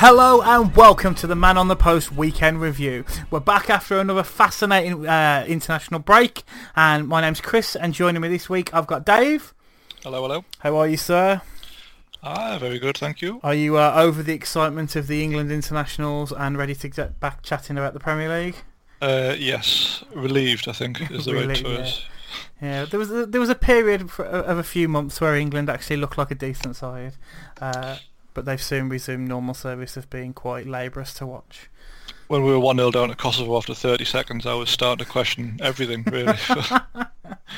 Hello and welcome to the Man on the Post weekend review. We're back after another fascinating uh, international break, and my name's Chris. And joining me this week, I've got Dave. Hello, hello. How are you, sir? Ah, very good, thank you. Are you uh, over the excitement of the England internationals and ready to get back chatting about the Premier League? Uh, yes, relieved. I think is the right choice. Yeah, there was a, there was a period of a few months where England actually looked like a decent side, uh, but they've soon resumed normal service of being quite laborious to watch. When we were one 0 down at Kosovo after 30 seconds, I was starting to question everything really.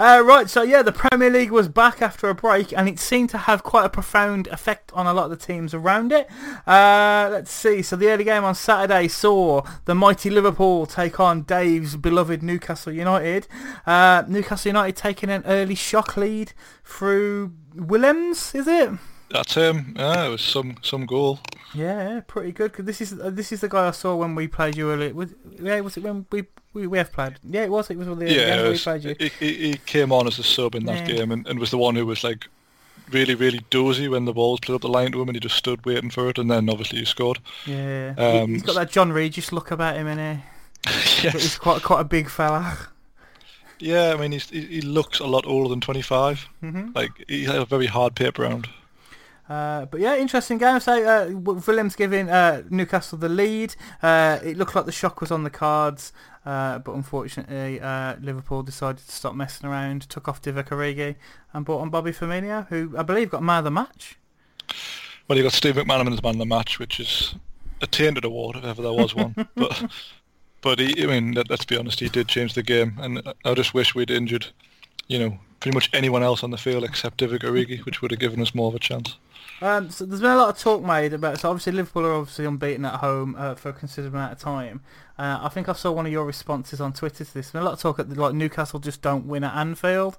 Uh, right, so yeah, the Premier League was back after a break, and it seemed to have quite a profound effect on a lot of the teams around it. Uh, let's see. So the early game on Saturday saw the mighty Liverpool take on Dave's beloved Newcastle United. Uh, Newcastle United taking an early shock lead through Willems, is it? That's him. Yeah, it was some some goal. Yeah, pretty good. 'cause this is uh, this is the guy I saw when we played you earlier. Was, yeah, was it when we, we we have played? Yeah, it was. It was one of the Yeah, games it we was- played you. he, he, came on as a sub in that Yeah. game and, and was the one who was like really really dozy when the ball was played up the line to him and he just stood waiting for it and then obviously he scored. Yeah, Um, he's got that John Regis look about him, and he's yes. quite quite a big fella. Yeah, I mean he's, he, he looks a lot older than 25. hmm Like he had a very hard paper round. Uh, but yeah, interesting game. So uh, Willems giving uh, Newcastle the lead. Uh, it looked like the shock was on the cards, uh, but unfortunately uh, Liverpool decided to stop messing around, took off Divock Origi and brought on Bobby Firmino, who I believe got man of the match. Well, you got Steve McManaman as man of the match, which is a tainted award if ever there was one. but but he, I mean, let, let's be honest, he did change the game, and I just wish we'd injured, you know, pretty much anyone else on the field except Divock Origi, which would have given us more of a chance. Um, so there's been a lot of talk made about. So obviously Liverpool are obviously unbeaten at home uh, for a considerable amount of time. Uh, I think I saw one of your responses on Twitter to this. There's a lot of talk that like Newcastle just don't win at Anfield,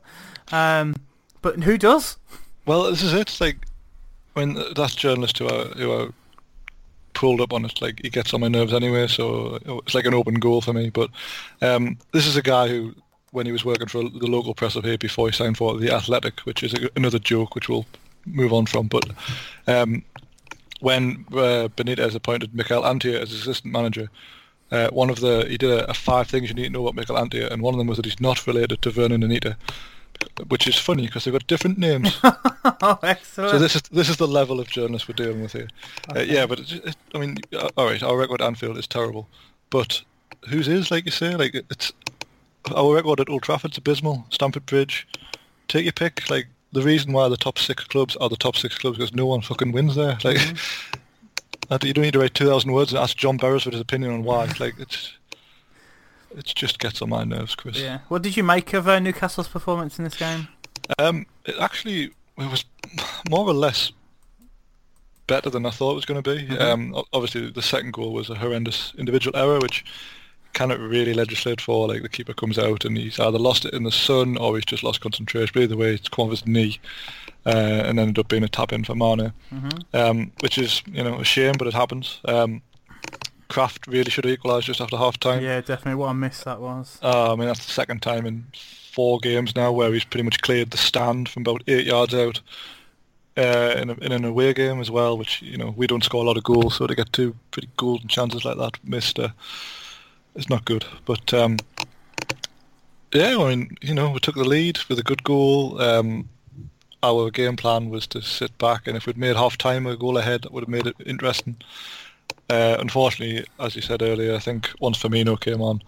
um, but who does? Well, this is it. Like when that journalist who I, who I pulled up on it, like he gets on my nerves anyway. So it's like an open goal for me. But um, this is a guy who, when he was working for the local press up here before he signed for the Athletic, which is a, another joke, which we'll move on from. But um, when uh, Benitez appointed Mikel Antia as assistant manager. Uh, one of the he did a, a five things you need to know about Mikel Antia, and one of them was that he's not related to Vurnon Anita, which is funny because they've got different names. oh, excellent. So this is this is the level of journalists we're dealing with here. Uh, yeah, but it, it, I mean, uh, all right, our record at Anfield is terrible, but whose is, like you say, like it's our record at Old Trafford's abysmal. Stamford Bridge, take your pick. Like the reason why the top six clubs are the top six clubs because no one fucking wins there. Like that- you don't need to write two thousand words and ask John Beresford his opinion on why. Like it's it just gets on my nerves, Chris. yeah. What did you make of uh, Newcastle's performance in this game? Um, it actually it was more or less better than I thought it was going to be. Mhm. Um, obviously the second goal was a horrendous individual error, which cannot really legislate for. Like the keeper comes out and he's either lost it in the sun or he's just lost concentration. But either way, it's come off his knee uh, and ended up being a tap in for Mane, hmm um, which is you know a shame, but it happens. Um, Krafth really should have equalised just after half time. Yeah, definitely. What a miss that was. Uh, I mean, that's the second time in four games now where he's pretty much cleared the stand from about eight yards out uh, in, a, in an away game as well, which, you know, we don't score a lot of goals, so to get two pretty golden chances like that missed uh, is not good. But, um, yeah, I mean, you know, we took the lead with a good goal. Um, our game plan was to sit back, and if we'd made half-time a goal ahead, that would have made it interesting. Uh, unfortunately, as you said earlier, I think once Firmino came on,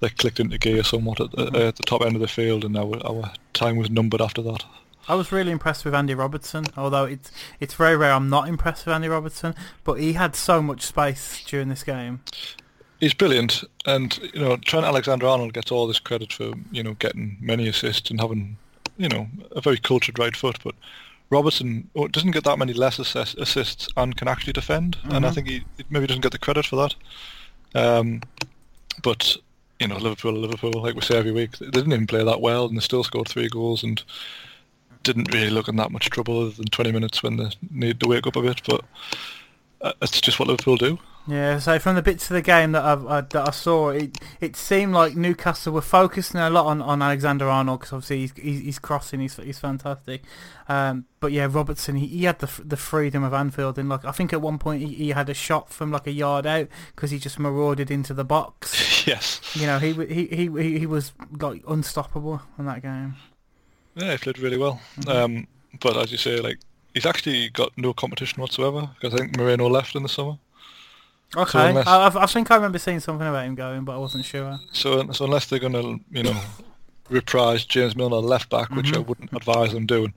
they clicked into gear somewhat at the, uh, at the top end of the field, and our our time was numbered after that. I was really impressed with Andy Robertson, although it's it's very rare I'm not impressed with Andy Robertson, but he had so much space during this game. He's brilliant, and you know Trent Alexander-Arnold gets all this credit for you know getting many assists and having you know a very cultured right foot, but Robertson oh, doesn't get that many less assist, assists and can actually defend, mm-hmm. and I think he maybe doesn't get the credit for that. Um, but you know Liverpool, Liverpool, like we say every week, they didn't even play that well, and they still scored three goals and didn't really look in that much trouble other than 20 minutes when they need to wake up a bit. But uh, it's just what Liverpool do. Yeah, so from the bits of the game that, I've, uh, that I saw, it it seemed like Newcastle were focusing a lot on, on Alexander Arnold because obviously he's, he's, he's crossing, he's he's fantastic. Um, but yeah, Robertson he, he had the the freedom of Anfield and like I think at one point he, he had a shot from like a yard out because he just marauded into the box. yes. You know he he he he was like unstoppable in that game. Yeah, he played really well. Mm-hmm. Um, but as you say, like he's actually got no competition whatsoever because I think Moreno left in the summer. Okay, so unless, I, I, think I remember seeing something about him going, but I wasn't sure. So, so unless they're going to, you know, reprise James Milner left back, which mm-hmm. I wouldn't advise them doing,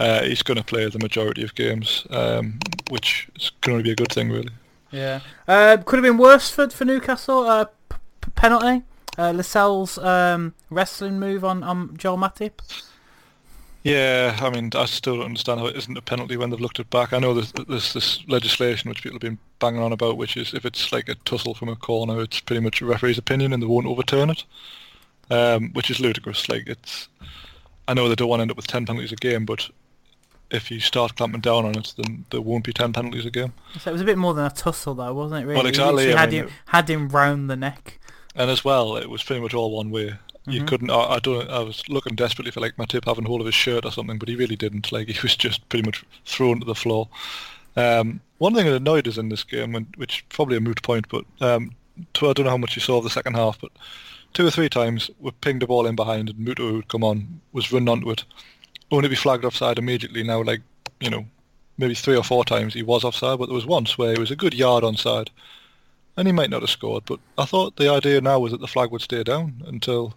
uh, he's going to play the majority of games, um, which is going to be a good thing, really. Yeah, uh, could have been worse for for Newcastle. Uh, p- penalty, uh, Lascelles' um, wrestling move on on Joel Matip. Yeah, I mean, I still don't understand how it isn't a penalty when they've looked it back. I know there's, there's this legislation which people have been banging on about, which is if it's like a tussle from a corner, it's pretty much a referee's opinion and they won't overturn it, um, which is ludicrous. Like it's, I know they don't want to end up with ten penalties a game, but if you start clamping down on it, then there won't be ten penalties a game. So it was a bit more than a tussle, though, wasn't it? Really, well, exactly. had mean, him had him round the neck. And as well, it was pretty much all one way. You mm-hmm. couldn't. I, I, don't. I was looking desperately for like Matip having hold of his shirt or something, but he really didn't. Like he was just pretty much thrown to the floor. Um, one thing that annoyed us in this game, and which probably a moot point, but um, to, I don't know how much you saw of the second half, but two or three times we pinged the ball in behind, and Muto would come on, was run onto it, only be flagged offside immediately. Now, like you know, maybe three or four times he was offside, but there was once where he was a good yard onside, and he might not have scored. But I thought the idea now was that the flag would stay down until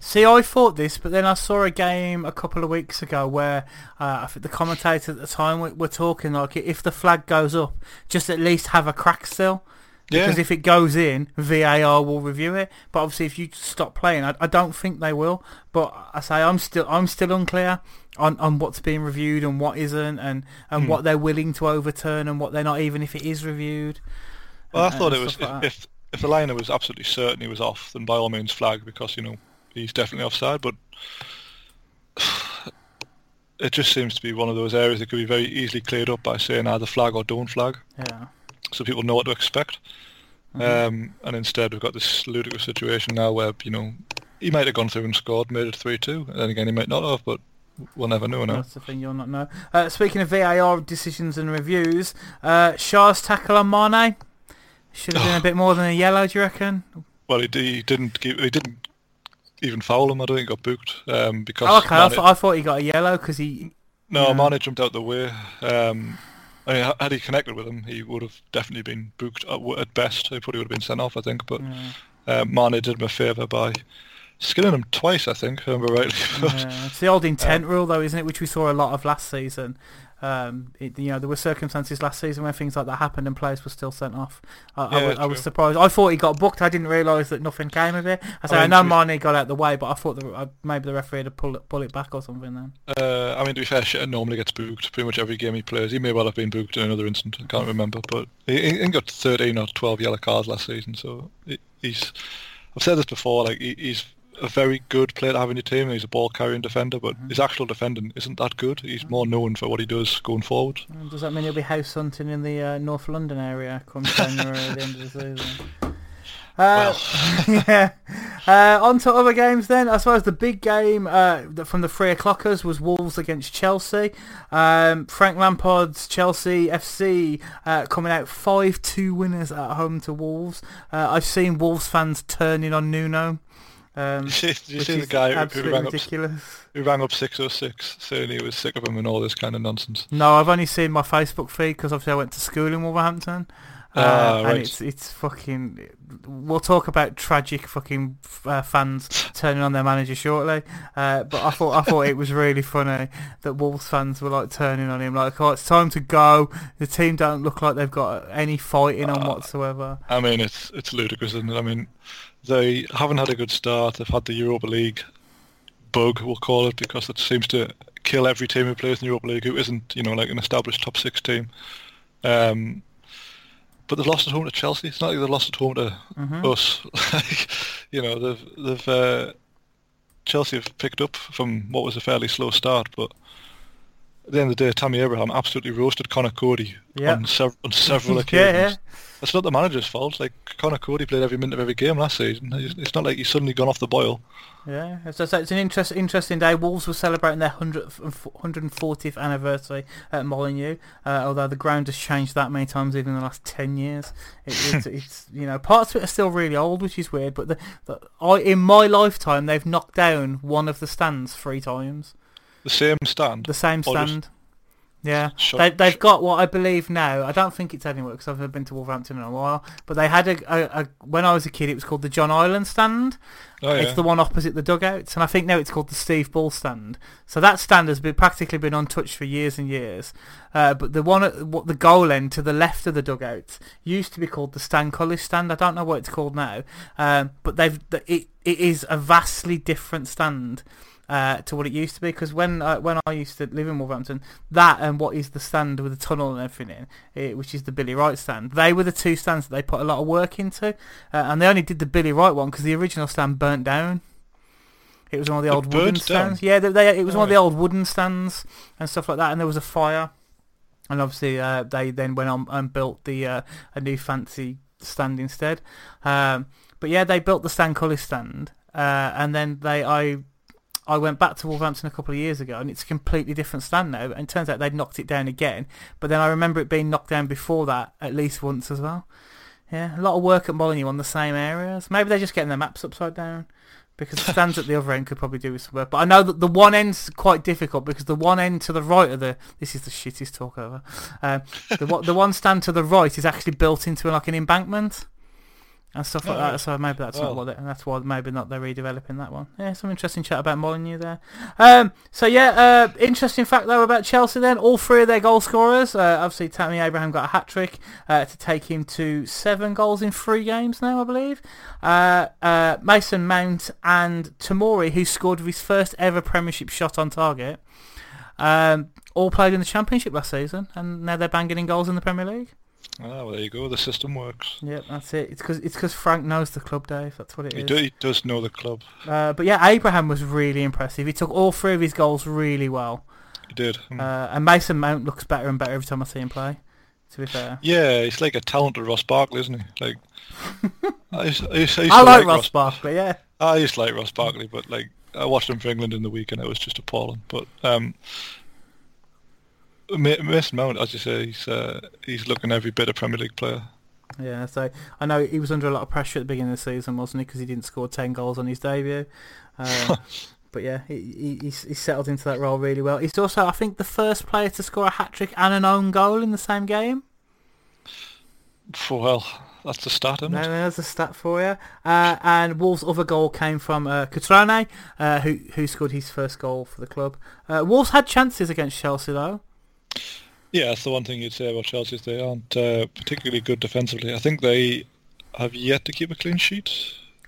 See, I thought this, but then I saw a game a couple of weeks ago where uh, I think the commentators at the time were, were, talking like if the flag goes up, just at least have a crack still. Because if it goes in, VAR will review it. But obviously, if you stop playing, I, I don't think they will. But I say I'm still I'm still unclear on, on what's being reviewed and what isn't, and, and hmm. what they're willing to overturn and what they're not, even if it is reviewed. Well, I thought it was if, if if the liner was absolutely certain he was off, then by all means flag because you know he's definitely offside, but it just seems to be one of those areas that could be very easily cleared up by saying either flag or don't flag. Yeah. So people know what to expect. Mm-hmm. Um, and instead we've got this ludicrous situation now where, you know, he might have gone through and scored, made it 3-2, and then again he might not have, but we'll never know now. That's the thing you'll not know. Uh, speaking of VAR decisions and reviews, uh, Schär's tackle on Mane should have been a bit more than a yellow, do you reckon? Well, he, he didn't give, he didn't even foul him. I don't think got booked um, because. Oh, okay, I, th- I, thought he got a yellow because he. No, yeah. Mane jumped out the way. Um, I mean, had he connected with him, he would have definitely been booked at, at best. He probably would have been sent off, I think. But yeah. uh, Mane did him a favour by skinning him twice, I think, if I remember rightly. yeah. It's the old intent um, rule, though, isn't it? Which we saw a lot of last season. Um, it, you know, there were circumstances last season where things like that happened and players were still sent off. I, yeah, I, was, I was, surprised. I thought he got booked. I didn't realise that nothing came of it. I say I, mean, I know Mane got out of the way, but I thought the, uh, maybe the referee had to pull it, pull it back or something then. Uh, I mean, to be fair, Schär normally gets booked pretty much every game he plays. He may well have been booked in another instance. I can't remember, but he, he got 13 or 12 yellow cards last season. So he, he's. I've said this before. Like he, he's a very good player to have in your team. He's a ball carrying defender, but mm-hmm. his actual defending isn't that good. He's more known for what he does going forward. Does that mean he'll be house hunting in the uh, North London area come January at the end of the season? Uh, well. yeah. Uh, on to other games then. I suppose the big game uh, from the three o'clockers was Wolves against Chelsea. Um, Frank Lampard's Chelsea FC uh, coming out 5-2 winners at home to Wolves. Uh, I've seen Wolves fans turning on Nuno. Um, did you see, did you see the guy who, who rang ridiculous. up? Who rang up 606 saying he was sick of him and all this kind of nonsense? No, I've only seen my Facebook feed because obviously I went to school in Wolverhampton. Uh, and right. it's it's fucking. We'll talk about tragic fucking uh, fans turning on their manager shortly. Uh, but I thought I thought it was really funny that Wolves fans were like turning on him, like, "Oh, it's time to go." The team don't look like they've got any fighting on Ah. whatsoever. I mean, it's it's ludicrous, isn't it? I mean, they haven't had a good start. They've had the Europa League bug, we'll call it, because it seems to kill every team who plays in the Europa League who isn't, you know, like an established top six team. Um, but they've lost at home to Chelsea. It's not like they've lost at home to Mhm. us. like, you know, they've they've uh, Chelsea have picked up from what was a fairly slow start, but at the end of the day, Tammy Abraham absolutely roasted Conor Coady Yeah. on, sev- on several occasions. yeah. It's not the manager's fault. Like Conor Coady played every minute of every game last season. It's not like he's suddenly gone off the boil. Yeah, it's, it's it's an interest, interesting day. Wolves were celebrating their 100th, 140th anniversary at Molineux, uh, although the ground has changed that many times even in the last 10 years. It, it's, it's, you know, parts of it are still really old, which is weird, but the, the, I, in my lifetime, they've knocked down one of the stands three times. The same stand. The same stand. Yeah, shut- they, they've shut- got what I believe now. I don't think it's anywhere because I've never been to Wolverhampton in a while. But they had a, a, a when I was a kid, it was called the John Ireland stand. Oh, yeah. It's the one opposite the dugouts, and I think now it's called the Steve Bull stand. So that stand has been practically been untouched for years and years. Uh, but the one at what the goal end to the left of the dugouts used to be called the Stan Cullis stand. I don't know what it's called now, um, but they've it it is a vastly different stand. Uh, to what it used to be, because when I, when I used to live in Wolverhampton, that and what is the stand with the tunnel and everything in, eh, which is the Billy Wright stand, they were the two stands that they put a lot of work into, uh, and they only did the Billy Wright one because the original stand burnt down. It was one of the It old wooden down? stands. Yeah, they, they, it was one of the old wooden stands and stuff like that, and there was a fire, and obviously uh, they then went on and built the uh, a new fancy stand instead. Um, but yeah, they built the Stan Cullis stand, uh, and then they I I went back to Wolverhampton a couple of years ago, and it's a completely different stand now. And turns out they'd knocked it down again. But then I remember it being knocked down before that at least once as well. Yeah, a lot of work at Molineux on the same areas. Maybe they're just getting their maps upside down. Because the stands at the other end could probably do with some work. But I know that the one end's quite difficult because the one end to the right of the... This is the shittiest talk ever. Um, the, the one stand to the right is actually built into like an embankment and stuff like Oh, that. So maybe that's not what, They, that's why maybe not they're redeveloping that one. Yeah, some interesting chat about Molineux there. Um, so yeah, uh, interesting fact though about Chelsea. Then all three of their goal scorers. Uh, obviously, Tammy Abraham got a hat trick uh, to take him to seven goals in three games now, I believe. Uh, uh, Mason Mount and Tomori, who scored his first ever Premiership shot on target. Um, all played in the Championship last season, and now they're banging in goals in the Premier League. Ah, well, there you go. The system works. Yep, that's it. It's because it's 'cause Frank knows the club, Dave. That's what it He, is. do, he does know the club. Uh, but yeah, Abraham was really impressive. He took all three of his goals really well. He did. Mm. Uh, and Mason Mount looks better and better every time I see him play. To be fair, yeah, he's like a talented Ross Barkley, isn't he? Like, I used, I used, I used I like like Ross Barkley. Yeah, I used to like Ross Barkley, but like I watched him for England in the week and it was just appalling. But um, Mason Mount, as you say, he's uh, he's looking every bit a Premier League player. yeah. So I know he was under a lot of pressure at the beginning of the season, wasn't he? Because he didn't score ten goals on his debut. Uh, but yeah, he, he he's, he's settled into that role really well. He's also, I think, the first player to score a hat trick and an own goal in the same game. Well, that's the start, isn't No, it? there's a stat for you. Uh, and Wolves' other goal came from uh, Cutrone, uh, who who scored his first goal for the club. Uh, Wolves had chances against Chelsea though. Yeah, that's the one thing you'd say about Chelsea is they aren't uh, particularly good defensively. I think they have yet to keep a clean sheet.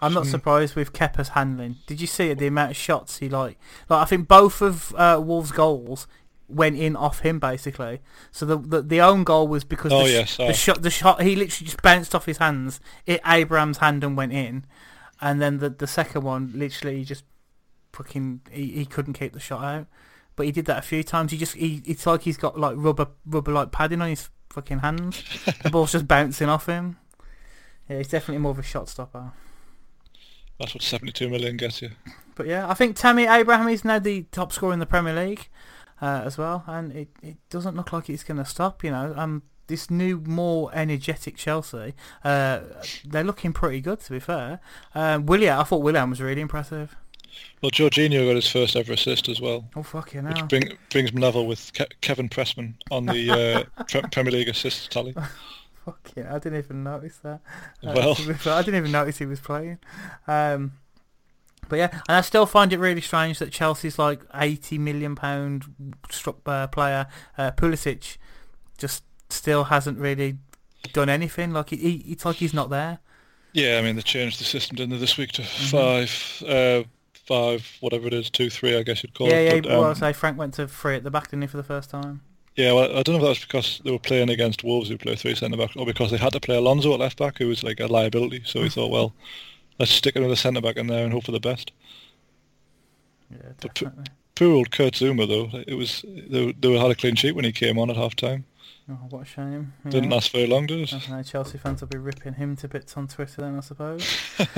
I'm not Hmm. surprised with Kepa's handling. Did you see it? The amount of shots he like. Like I think both of uh, Wolves' goals went in off him basically. So the the, the own goal was because Oh, the, yes, the oh. shot the shot he literally just bounced off his hands. It Abraham's hand and went in, and then the the second one literally just fucking he, he couldn't keep the shot out. But he did that a few times. He just he it's like he's got like rubber rubber like padding on his fucking hands. the ball's just bouncing off him. Yeah, he's definitely more of a shot stopper. That's what 72 million gets you. But yeah, I think Tammy Abraham is now the top scorer in the Premier League uh, as well, and it, it doesn't look like it's going to stop. You know, um, this new, more energetic Chelsea, uh, they're looking pretty good to be fair. Um, Willian, I thought Willian was really impressive. Well, Jorginho got his first ever assist as well, Oh fucking which hell! bring, brings him level with Ke- Kevin Pressman on the uh, Pre- Premier League assists tally. Fuck yeah, I didn't even notice that. Uh, Well. to be fair, I didn't even notice he was playing. Um, but yeah, and I still find it really strange that Chelsea's like eighty million pound struck uh, player uh, Pulisic just still hasn't really done anything. Like he, he, it's like he's not there. Yeah, I mean they changed the system didn't they, this week to Mm-hmm. five, uh, five, whatever it is, two, three, I guess you'd call yeah, it. yeah. but, well, I um, say Frank went to three at the back, didn't he, for the first time? Yeah, well, I don't know if that was because they were playing against Wolves who play three centre back, or because they had to play Alonso at left back, who was like a liability. So we thought, well, let's stick another centre back in there and hope for the best. Yeah, But p- definitely. Poor old Kurt Zouma though, it was they, they had a clean sheet when he came on at half time. Oh, what a shame. Didn't last very long, did it? I don't know, Chelsea fans will be ripping him to bits on Twitter then, I suppose.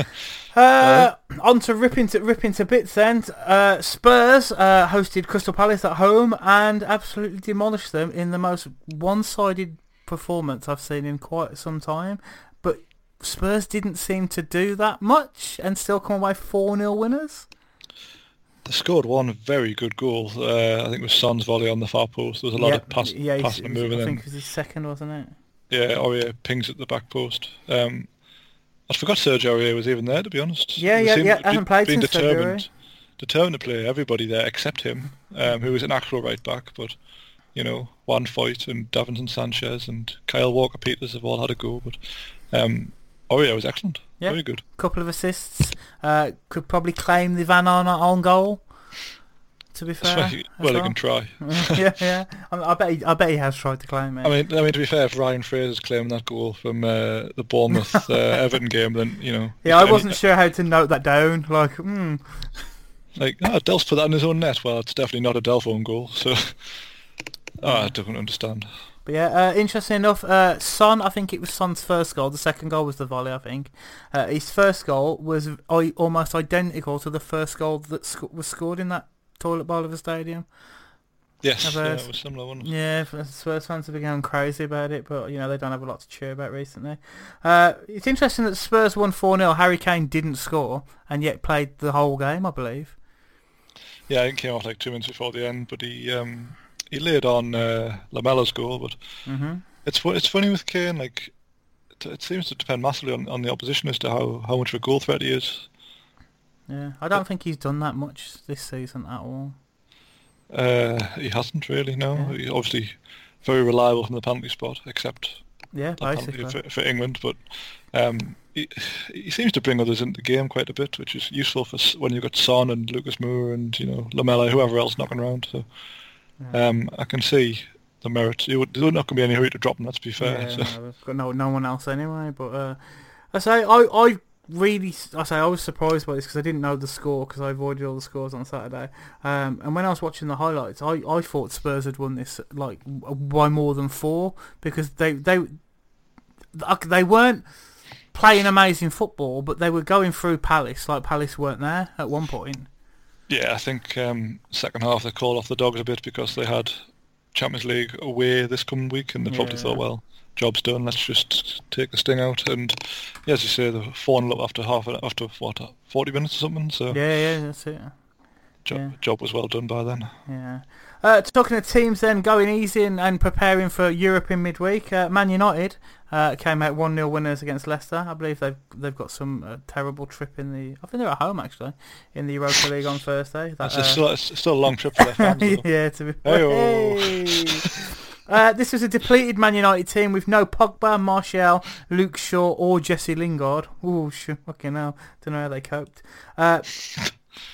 uh, on to ripping to ripping to bits then. Uh, Spurs uh, hosted Crystal Palace at home and absolutely demolished them in the most one-sided performance I've seen in quite some time. But Spurs didn't seem to do that much and still come away 4-0 winners. They scored one very good goal. Uh, I think it was Son's volley on the far post. There was a lot Yep, of pass, yeah, passing and moving I think it was his second, wasn't it? Yeah, Aurier pings at the back post. Um, I forgot Sergio Aurier was even there, to be honest. Yeah, yeah, yeah, be- hasn't played been since determined, February. determined to play everybody there except him, um, who was an actual right back. But you know, Juan Foyth and Davinson Sanchez and Kyle Walker Peters have all had a go. But um, Aurier was excellent. Yeah. Very good. couple of assists. Uh, could probably claim the Van Aanholt on goal. To be fair, he- as well, he can try. yeah, yeah. I, I bet. He, I bet he has tried to claim it. I mean, I mean, to be fair, if Ryan Fraser's claiming that goal from uh, the Bournemouth uh, Everton game, then you know. yeah, I wasn't sure how to note that down. Like, hmm. Like, ah, Delph's put that in his own net. Well, it's definitely not a Delph own goal, so oh, I don't understand. But yeah, uh, interesting enough, uh, Son, I think it was Son's first goal. The second goal was the volley, I think. Uh, his first goal was I, almost identical to the first goal that sc- was scored in that toilet bowl of a stadium. Yes, yeah, it was similar, wasn't it? Yeah, Spurs fans have been going crazy about it, but you know they don't have a lot to cheer about recently. Uh, it's interesting that Spurs won 4-0. Harry Kane didn't score and yet played the whole game, I believe. Yeah, I think he came off like two minutes before the end, but he um, he laid on uh, Lamela's goal. But hmm it's it's funny with Kane, like it, it seems to depend massively on, on the opposition as to how, how much of a goal threat he is. Yeah, I don't think he's done that much this season at all. Uh, he hasn't really. No, Yeah. he's obviously very reliable from the penalty spot, except Yeah, basically. for, for England. But um, he, he seems to bring others into the game quite a bit, which is useful for when you've got Son and Lucas Moura and you know Lamella, whoever else knocking around. So. Um, I can see the merit. You would- There's not going to be any hurry to drop them. Let's be fair. Yeah, so. no, we've got no no one else anyway. But uh, I say I I really I say I was surprised by this because I didn't know the score because I avoided all the scores on Saturday. Um, and when I was watching the highlights, I, I thought Spurs had won this like by more than four because they they they weren't playing amazing football, but they were going through Palace like Palace weren't there at one point. Yeah, I think um, second half they called off the dogs a bit because they had Champions League away this coming week, and they probably Yeah. thought, well, job's done. Let's just take the sting out. And yeah, as you say, they're four 0 up after half after what forty minutes or something. So Yeah, yeah, that's it. jo- yeah. job was well done by then. Yeah. Uh, talking to teams then going easy and, and preparing for Europe in midweek, uh, Man United uh, came out 1-0 winners against Leicester. I believe they've they've got some uh, terrible trip in the... I think they're at home actually, in the Europa League on Thursday. That, It's, uh, a still, it's still a long trip for their fans. yeah, to be Hey-oh. Uh, this was a depleted Man United team with no Pogba, Martial, Luke Shaw or Jesse Lingard. Ooh, fucking hell. Don't know how they coped. Uh,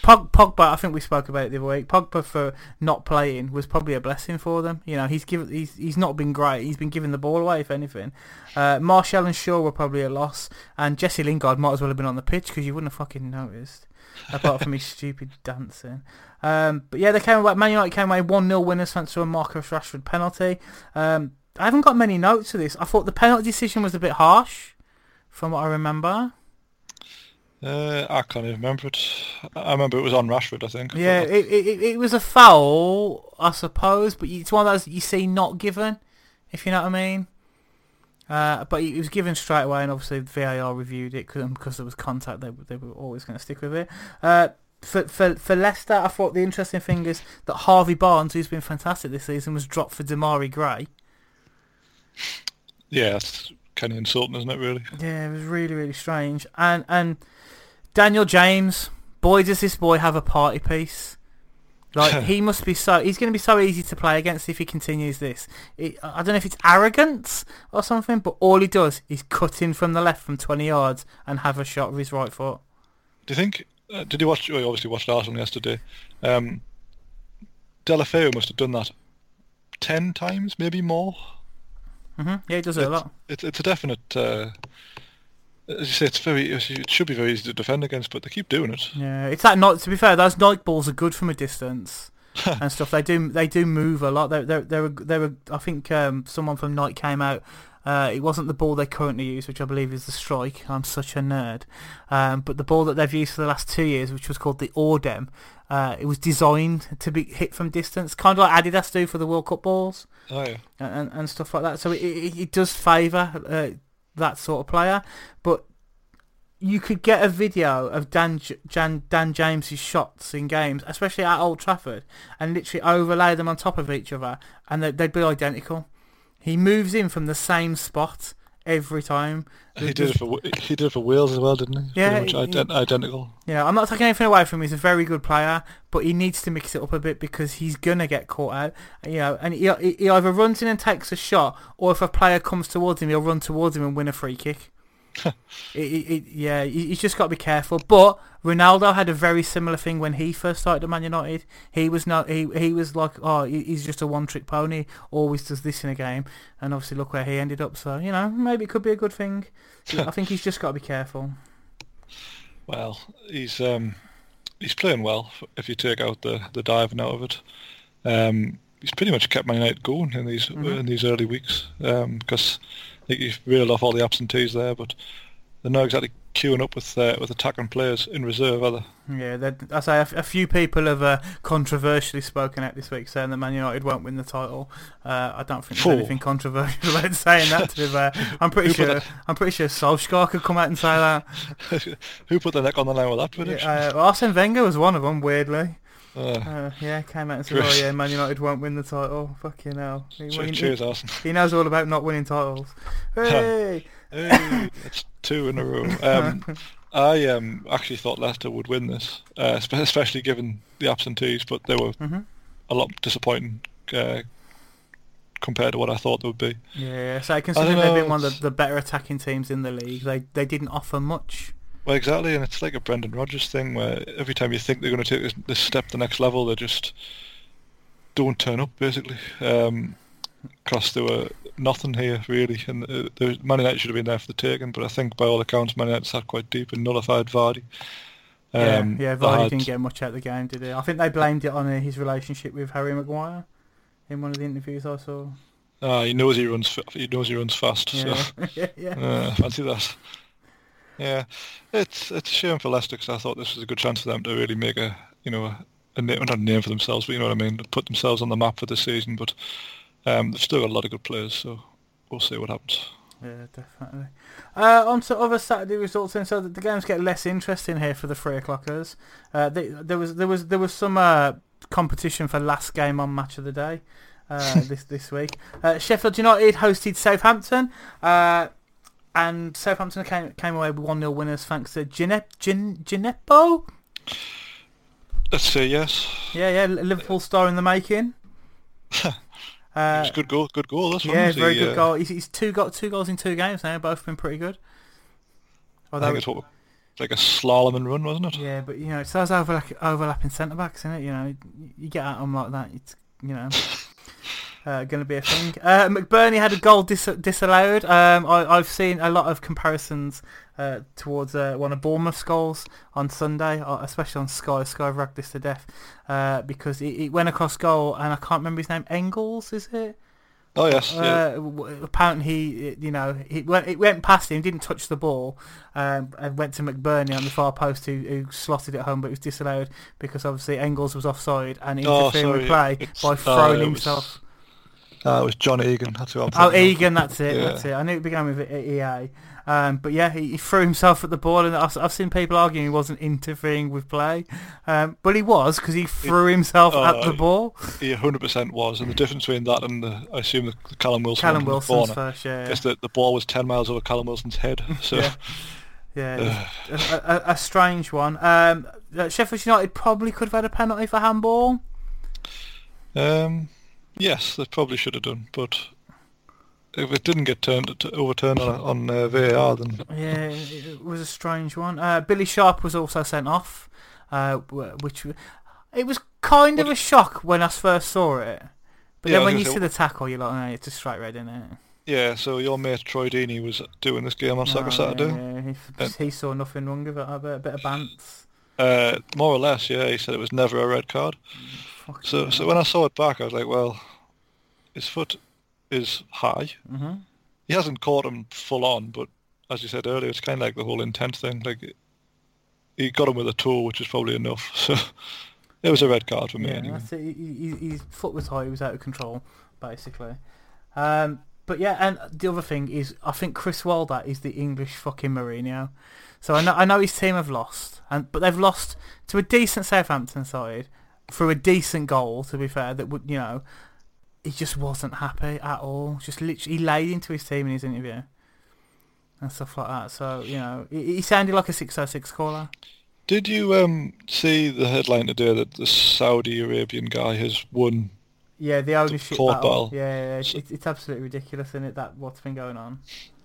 Pogba, I think we spoke about it the other week. Pogba for not playing was probably a blessing for them. You know, he's given he's he's not been great. He's been giving the ball away, if anything. Uh, Martial and Shaw were probably a loss, and Jesse Lingard might as well have been on the pitch because you wouldn't have fucking noticed, apart from his stupid dancing. Um, but yeah, they came away. Man United came away one 0 winners thanks to a Marcus Rashford penalty. Um, I haven't got many notes to this. I thought the penalty decision was a bit harsh, from what I remember. Uh, I can't even remember it. I remember it was on Rashford, I think. Yeah, it, it it was a foul, I suppose, but it's one of those you see not given, if you know what I mean. Uh, but it was given straight away, and obviously the VAR reviewed it because because there was contact. They were- they were always going to stick with it. Uh, for, for for Leicester, I thought the interesting thing is that Harvey Barnes, who's been fantastic this season, was dropped for Demarai Gray. it's kind of insulting, isn't it? Really. Yeah, it was really really strange. And and Daniel James, boy, does this boy have a party piece. Like he must be so he's going to be so easy to play against if he continues this. It, I don't know if it's arrogance or something, but all he does is cut in from the left from 20 yards and have a shot with his right foot. Do you think? Uh, did you watch? Oh, you obviously watched Arsenal yesterday. Um, Deulofeu must have done that ten times, maybe more. Hmm Yeah, he does it a lot. It's it's a definite. Uh, as you say, it's very. It should be very easy to defend against, but they keep doing it. Yeah, it's that not to be fair. Those Nike balls are good from a distance and stuff. They do they do move a lot. They they they were they were. I think um, someone from Nike came out. Uh, it wasn't the ball they currently use, which I believe is the strike. I'm such a nerd. Um, but the ball that they've used for the last two years, which was called the Ordem, uh, it was designed to be hit from distance, kind of like Adidas do for the World Cup balls Oh yeah. and, and stuff like that. So it, it, it does favour uh, that sort of player. But you could get a video of Dan Jan, Dan James's shots in games, especially at Old Trafford, and literally overlay them on top of each other, and they'd, they'd be identical. He moves in from the same spot every time. He did it for he did it for Wales as well, didn't he? Yeah, Pretty much ident- identical. Yeah, I'm not taking anything away from him. He's a very good player, but he needs to mix it up a bit because he's gonna get caught out. You know, and he, he he either runs in and takes a shot, or if a player comes towards him, he'll run towards him and win a free kick. it, it, yeah, he- he's just got to be careful. But Ronaldo had a very similar thing when he first started at Man United. He was not he he was like, oh, he's just a one-trick pony. Always does this in a game, and obviously look where he ended up. So you know, maybe it could be a good thing. I think he's just got to be careful. Well, he's um, he's playing well if you take out the the diving out of it. Um, he's pretty much kept Man United going in these Mhm. in these early weeks um, because I think you've reeled off all the absentees there, but they're not exactly queuing up with uh, with attacking players in reserve, are they? Yeah, I say a, f- a few people have uh, controversially spoken out this week, saying that Man United won't win the title. Uh, I don't think there's anything controversial about saying that. To be fair, I'm pretty sure I'm pretty sure Solskjaer could come out and say that. Who put their neck on the line with that prediction? Yeah, uh, Arsene Wenger was one of them. Weirdly, Uh, uh, yeah, came out and said, "Oh yeah, Man United won't win the title." Fucking hell, he, che- he- cheers, Arsenal. he knows all about not winning titles. Hey, Hey, that's two in a row. Um, I um, actually thought Leicester would win this, uh, especially given the absentees, but they were hmm a lot disappointing uh, compared to what I thought they would be. yeah. So considering they've know, been one of the, the better attacking teams in the league, they they didn't offer much. Well, exactly, and it's like a Brendan Rodgers thing where every time you think they're going to take this, step the next level, they just don't turn up, basically. Because they were nothing here, really, and uh, the Man United should have been there for the taking, but I think by all accounts Man United sat quite deep and nullified Vardy. Yeah, Um, yeah, they Vardy had- didn't get much out of the game, did he? I think they blamed it on uh, his relationship with Harry Maguire in one of the interviews I saw. Ah, he knows he runs. He knows he runs fast. Yeah, So yeah, yeah. uh, fancy that. Yeah, it's it's a shame for Leicester because I thought this was a good chance for them to really make a you know a, a name, not a name for themselves, but you know what I mean, to put themselves on the map for the season. But um, they've still got a lot of good players, so we'll see what happens. Yeah, definitely. Uh, on to other Saturday results, then. So that the games get less interesting here for the three o'clockers. Uh, they, there was there was there was some uh, competition for last game on match of the day uh, this this week. Uh, Sheffield United hosted Southampton, uh, and Southampton came came away with one 0 winners thanks to Gine, Gin, Djenepo. Let's say yes. Yeah, yeah, Liverpool star in the making. Uh, a good goal. Good goal. This one. yeah, very the, good uh, goal. He's, he's two got two goals in two games now. Both been pretty good. I think it's what, like a slalom and run, wasn't it? yeah, but you know, it's those overlap, overlapping centre backs, isn't it? You know, you get at them like that, it's you know. Uh, going to be a thing. Uh, McBurnie had a goal dis- disallowed. Um, I, I've seen a lot of comparisons uh, towards uh, one of Bournemouth's goals on Sunday, uh, especially on Sky. Sky ragged this to death uh, because it, it went across goal, and I can't remember his name. Engels, is it? Oh yes. yeah. Uh, w- apparently, he, you know, it went, it went past him, didn't touch the ball, um, and went to McBurnie on the far post, who, who slotted it home, but it was disallowed because obviously Engels was offside and Oh, interfering with play it's- by oh, throwing it was- it was John Egan. That's who I'm Oh, thinking of. Egan, that's it, Yeah. that's it. I knew it began with EA. Um, but yeah, he, he, threw himself at the ball, and I've, I've, seen people arguing he wasn't interfering with play, um, but he was because he threw himself uh, at the ball. He 100% was, and the difference between that and the, I assume the, the Callum Wilson Callum Wilson's first, yeah, is that the ball was 10 miles over Callum Wilson's head. So. yeah. Yeah, a, a, a, strange one. Um, uh, Sheffield United probably could have had a penalty for handball. Um, yes, they probably should have done, but if it didn't get turned overturned on, on uh, VAR, then yeah, it was a strange one. Uh, Billy Sharp was also sent off, uh, which it was kind of a shock when I first saw it, but yeah, then when you see the tackle, you're like, oh, it's a straight red, isn't it? Yeah, so your mate Troy Deeney was doing this game on oh, Saturday. Yeah, yeah. He, he, saw nothing wrong with it. A bit, a bit of bants. Uh, more or less, yeah. He said it was never a red card. Mm, so, so when I saw it back, I was like, well, his foot is high. Mm-hmm. He hasn't caught him full on, but as you said earlier, it's kind of like the whole intent thing. Like he got him with a toe, which is probably enough. So it was a red card for me. Yeah, anyway. that's it. He, he, his foot was high. He was out of control, basically. Um, but yeah, and the other thing is, I think Chris Wilder is the English fucking Mourinho. So I know, I know his team have lost, and but they've lost to a decent Southampton side through a decent goal. To be fair, that would you know he just wasn't happy at all. Just literally, he laid into his team in his interview and stuff like that. So you know, he, he sounded like a six oh six caller. Did you um, see the headline today that the Saudi Arabian guy has won? Yeah, the ownership the battle. battle. Yeah, yeah, it's, it's absolutely ridiculous, isn't it? That what's been going on.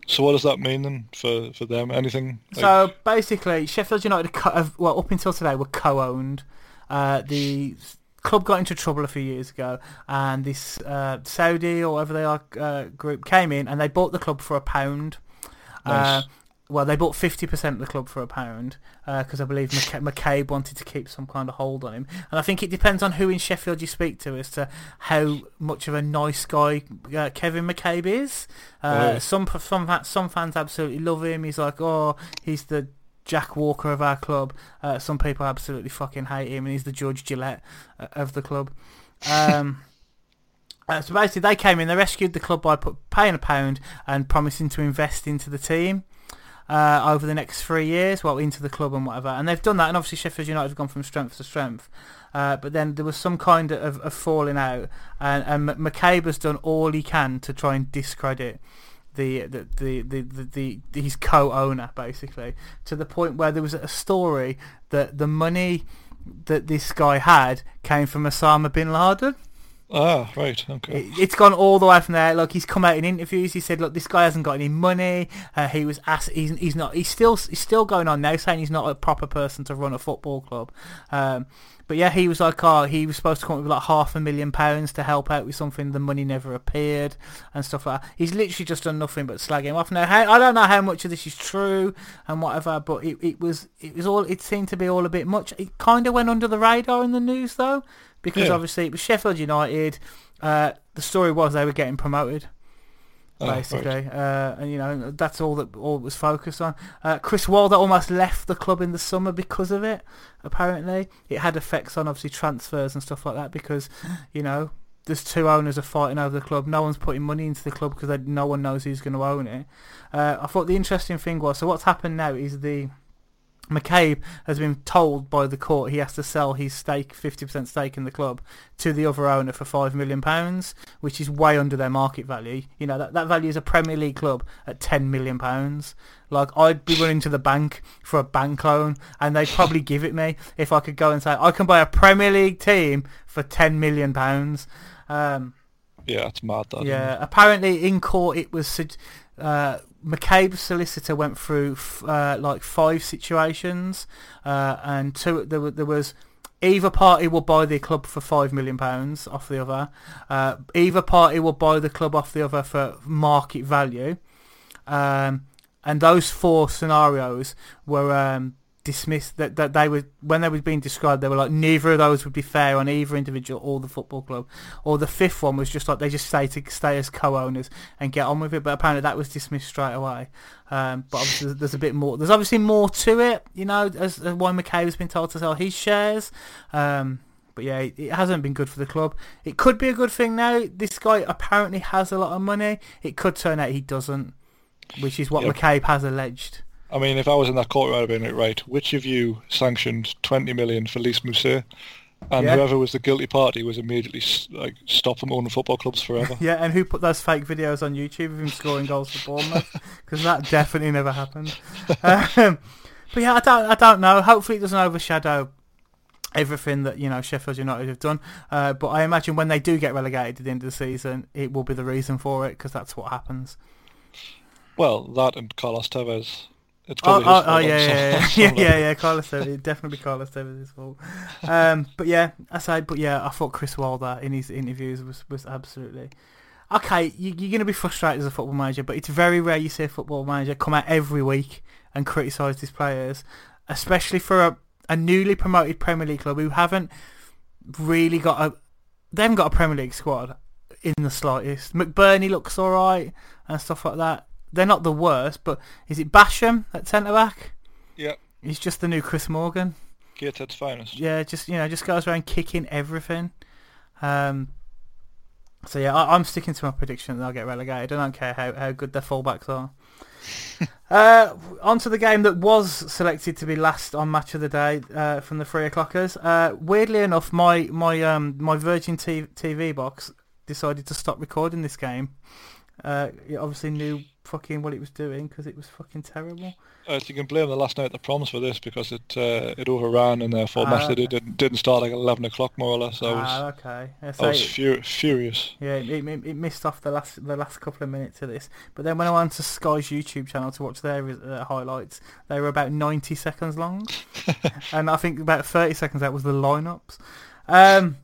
So what does that mean then for, for them? Anything? Like... So basically, Sheffield United, have well, up until today, were co-owned. Uh, the club got into trouble a few years ago, and this uh, Saudi or whatever they are uh, group came in and they bought the club for a pound. Nice. Uh, well, they bought 50% of the club for a pound because uh, I believe McC- McCabe wanted to keep some kind of hold on him. And I think it depends on who in Sheffield you speak to as to how much of a nice guy uh, Kevin McCabe is. Uh, Some some some fans absolutely love him. He's like, oh, he's the Jack Walker of our club. Uh, some people absolutely fucking hate him, and he's the George Gillett uh, of the club. Um, uh, so basically, they came in, they rescued the club by put, paying a pound and promising to invest into the team. Uh, over the next three years, well, into the club and whatever. And they've done that, and obviously Sheffield United have gone from strength to strength. Uh, but then there was some kind of, of falling out, and, and McCabe has done all he can to try and discredit the the, the, the, the, the his co-owner basically to the point where there was a story that the money that this guy had came from Osama bin Laden. Ah, right, okay. It, has gone all the way from there. Look, he's come out in interviews. He said, "Look, this guy hasn't got any money. Uh, he was asked. He's, he's not. He's still he's still going on now, saying he's not a proper person to run a football club." Um, but yeah, he was like, oh, he was supposed to come up with like half a million pounds to help out with something. The money never appeared and stuff like that. He's literally just done nothing but slag him off. Now, I don't know how much of this is true and whatever, but it, it was it was all it seemed to be all a bit much. It kind of went under the radar in the news though, because yeah. obviously it was Sheffield United. Uh, the story was they were getting promoted. Oh, basically. right. uh, and you know that's all that all was focused on. Uh, Chris Wilder almost left the club in the summer because of it. Apparently, it had effects on obviously transfers and stuff like that because you know there's two owners are fighting over the club. No one's putting money into the club because no one knows who's going to own it. Uh, I thought the interesting thing was so what's happened now is the McCabe has been told by the court he has to sell his stake, 50% stake in the club, to the other owner for £5 million, which is way under their market value. You know, that, that value is a Premier League club at £10 million. Like, I'd be running to the bank for a bank loan, and they'd probably give it me if I could go and say, I can buy a Premier League team for £10 million. Um, yeah, it's mad, that. Yeah, apparently in court it was... Uh, McCabe's solicitor went through uh, like five situations, uh, and two there, there was either party will buy the club for five million pounds off the other. Uh, either party will buy the club off the other for market value. Um, and those four scenarios were um, dismissed that, that they were when they were being described they were like neither of those would be fair on either individual or the football club or the fifth one was just like they just stay to stay as co-owners and get on with it but apparently that was dismissed straight away um, but obviously there's a bit more there's obviously more to it you know as, as why McCabe has been told to sell his shares um, but yeah, it, it hasn't been good for the club. It could be a good thing now. This guy apparently has a lot of money. It could turn out he doesn't. which is what Yep. McCabe has alleged. I mean, if I was in that courtroom, I'd have been like, right, which of you sanctioned 20 million for Lys Mousset? And Yeah. whoever was the guilty party was immediately like stop them owning football clubs forever. Yeah, and who put those fake videos on YouTube of him scoring goals for Bournemouth? Because that definitely never happened. Um, but yeah, I don't, I don't know. Hopefully, it doesn't overshadow everything that you know Sheffield United have done. Uh, but I imagine when they do get relegated at the end of the season, it will be the reason for it because that's what happens. Well, that and Carlos Tevez. It's Oh, oh, oh yeah, yeah, yeah, yeah, yeah, yeah. Carlos Tevez, definitely Carlos Tevez' fault. Um, but yeah, aside, but yeah, I thought Chris Wilder in his interviews was, was absolutely okay. You, you're going to be frustrated as a football manager, but it's very rare you see a football manager come out every week and criticise his players, especially for a, a newly promoted Premier League club who haven't really got a they haven't got a Premier League squad in the slightest. McBurnie looks all right and stuff like that. They're not the worst, but is it Basham at centre back? Yeah, He's just the new Chris Morgan. Gateshead's finest. Yeah, just you know, just goes around kicking everything. Um, so yeah, I, I'm sticking to my prediction that they'll get relegated. I don't care how, how good their fullbacks are. uh, on to the game that was selected to be last on match of the day uh, from the three o'clockers. Uh, weirdly enough, my my um my Virgin TV box decided to stop recording this game. Uh, it obviously knew fucking what it was doing because it was fucking terrible. Uh, you can blame the last night at the proms for this because it uh, it overran and therefore Ah, okay. it didn't, didn't start like 11 o'clock more or less. I was, Ah, okay. Yeah, I was it- fu- furious. Yeah, it, it, it missed off the last the last couple of minutes of this. But then when I went to Sky's YouTube channel to watch their uh, highlights, they were about 90 seconds long. and I think about 30 seconds out was the lineups. Um,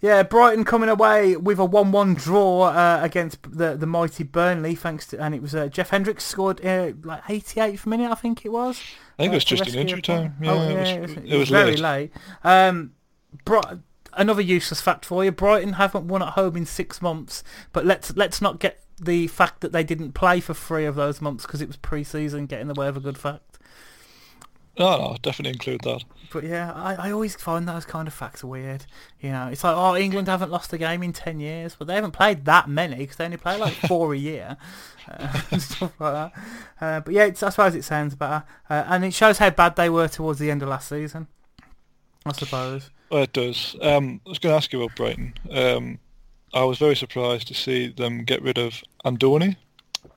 yeah, Brighton coming away with a 1-1 draw uh, against the the mighty Burnley, thanks to and it was uh, Jeff Hendricks scored uh, like 88th minute, I think it was. I think it was just in injury time. Yeah, oh, it was, yeah, it, it was, was very late. late. Um, Bri- another useless fact for you: Brighton haven't won at home in six months. But let's let's not get the fact that they didn't play for three of those months because it was pre-season get in the way of a good fact. No, no, definitely include that. But yeah, I, I always find those kind of facts weird. You know, it's like, oh, England haven't lost a game in 10 years, but they haven't played that many because they only play like four a year uh, and stuff like that. Uh, but yeah, it's, I suppose it sounds better. Uh, and it shows how bad they were towards the end of last season, I suppose. Well, it does. Um, I was going to ask you about Brighton. Um, I was very surprised to see them get rid of Andoni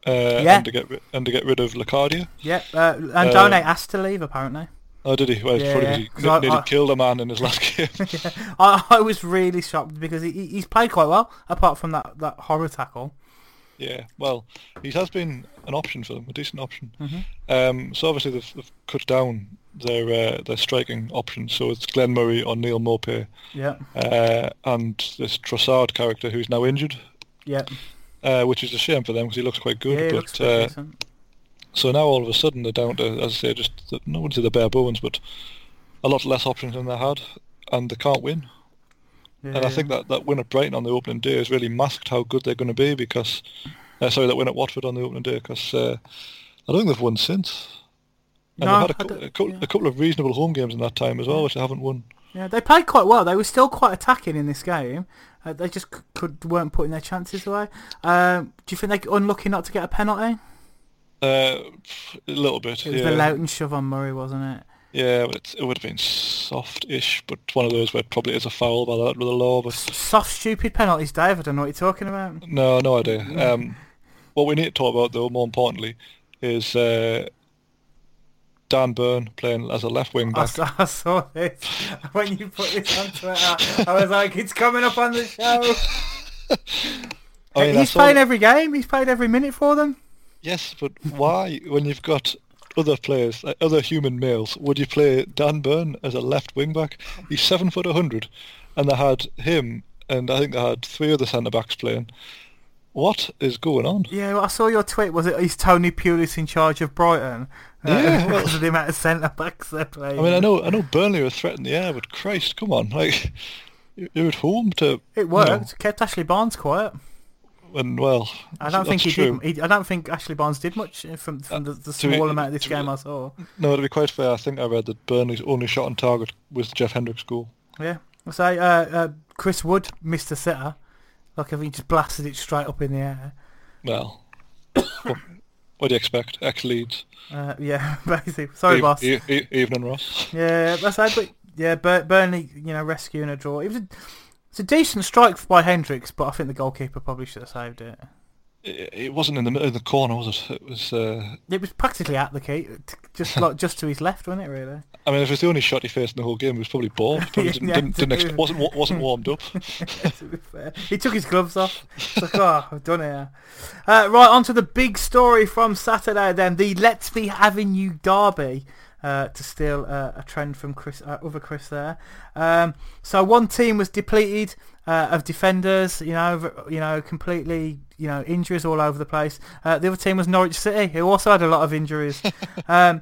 uh, Yeah. and to get ri- and to get rid of Locadia. Yeah, uh, and Done asked to leave apparently. Oh, did he? Well, Yeah, probably yeah. he I- nearly I- killed a man in his last game. I, I was really shocked because he, he- he's played quite well, apart from that, that horror tackle. yeah, well, he has been an option for them, a decent option. Mhm. Um, so obviously they've, they've cut down their uh, their striking options. So it's Glenn Murray or Neal Maupay, Yeah, uh, and this Trossard character who's now injured, yeah, uh, which is a shame for them because he looks quite good. yeah. But uh. So now all of a sudden they're down to, as I say, just the, no one say the bare bones, but a lot less options than they had, and they can't win. Yeah, And I think that that win at Brighton on the opening day has really masked how good they're going to be because, uh, sorry, that win at Watford on the opening day because uh, I don't think they've won since. And No, they've had a, I cou- don't- a, cou- yeah. a couple of reasonable home games in that time as well, which they haven't won. Yeah, they played quite well. They were still quite attacking in this game. Uh, they just c- could weren't putting their chances away. Um, do you think they're unlucky not to get a penalty? Uh, a little bit, It was yeah. the Lowton shove on Murray, wasn't it? yeah, it's, it would have been soft-ish, but one of those where it probably is a foul by the of the law. But Soft, stupid penalties, Dave. I don't know what you're talking about. No, no idea. Um, what we need to talk about, though, more importantly, is uh, Dan Burn playing as a left wing I back. saw, I saw this when you put this on Twitter. I was like, it's coming up on the show. I mean, He's playing that- every game. He's played every minute for them. Yes, but why, when you've got other players, like other human males, would you play Dan Burn as a left wing back? He's seven foot hundred, and they had him, and I think they had three other centre backs playing. What is going on? Yeah, well, I saw your tweet. Was it? Is Tony Pulis in charge of Brighton? Uh, Yeah, well- the amount of centre backs they're playing. I mean, I know, I know, Burnley were threatening the air, but Christ, come on, like you- you're at home to it worked. Kept Ashley Barnes quiet. and well, I don't think he true. did. He, I don't think Ashley Barnes did much uh, from from the, the to be- small amount of this game be- I saw. No, to be quite fair, I think I read that Burnley's only shot on target was Jeff Hendrick's goal. Yeah. I say uh, uh, Chris Wood missed a sitter. Like if he just blasted it straight up in the air. Well, what, do you expect? Ex Leeds. Uh, yeah, basically. Sorry, E- boss. E- E- Evening Ross. Yeah, that's. But yeah, Bur- Burnley, you know, rescuing a draw. It was a, it's a decent strike by Hendricks, but I think the goalkeeper probably should have saved it. It, it wasn't in the middle of the corner, was it? It was. Uh, It was practically at the key, just like just to his left, wasn't it? Really. I mean, if it's the only shot he faced in the whole game, he was probably bored. Probably didn't, yeah, didn't, didn't ex- wasn't wasn't warmed up. to be fair. He took his gloves off. It's like, oh, I've done it. Uh, right, on to the big story from Saturday then. The Let's Be Having You derby. Uh, to steal uh, a trend from Chris, uh, other Chris there. Um, so one team was depleted uh, of defenders, you know, you know, completely, you know, injuries all over the place. Uh, the other team was Norwich City, who also had a lot of injuries. um,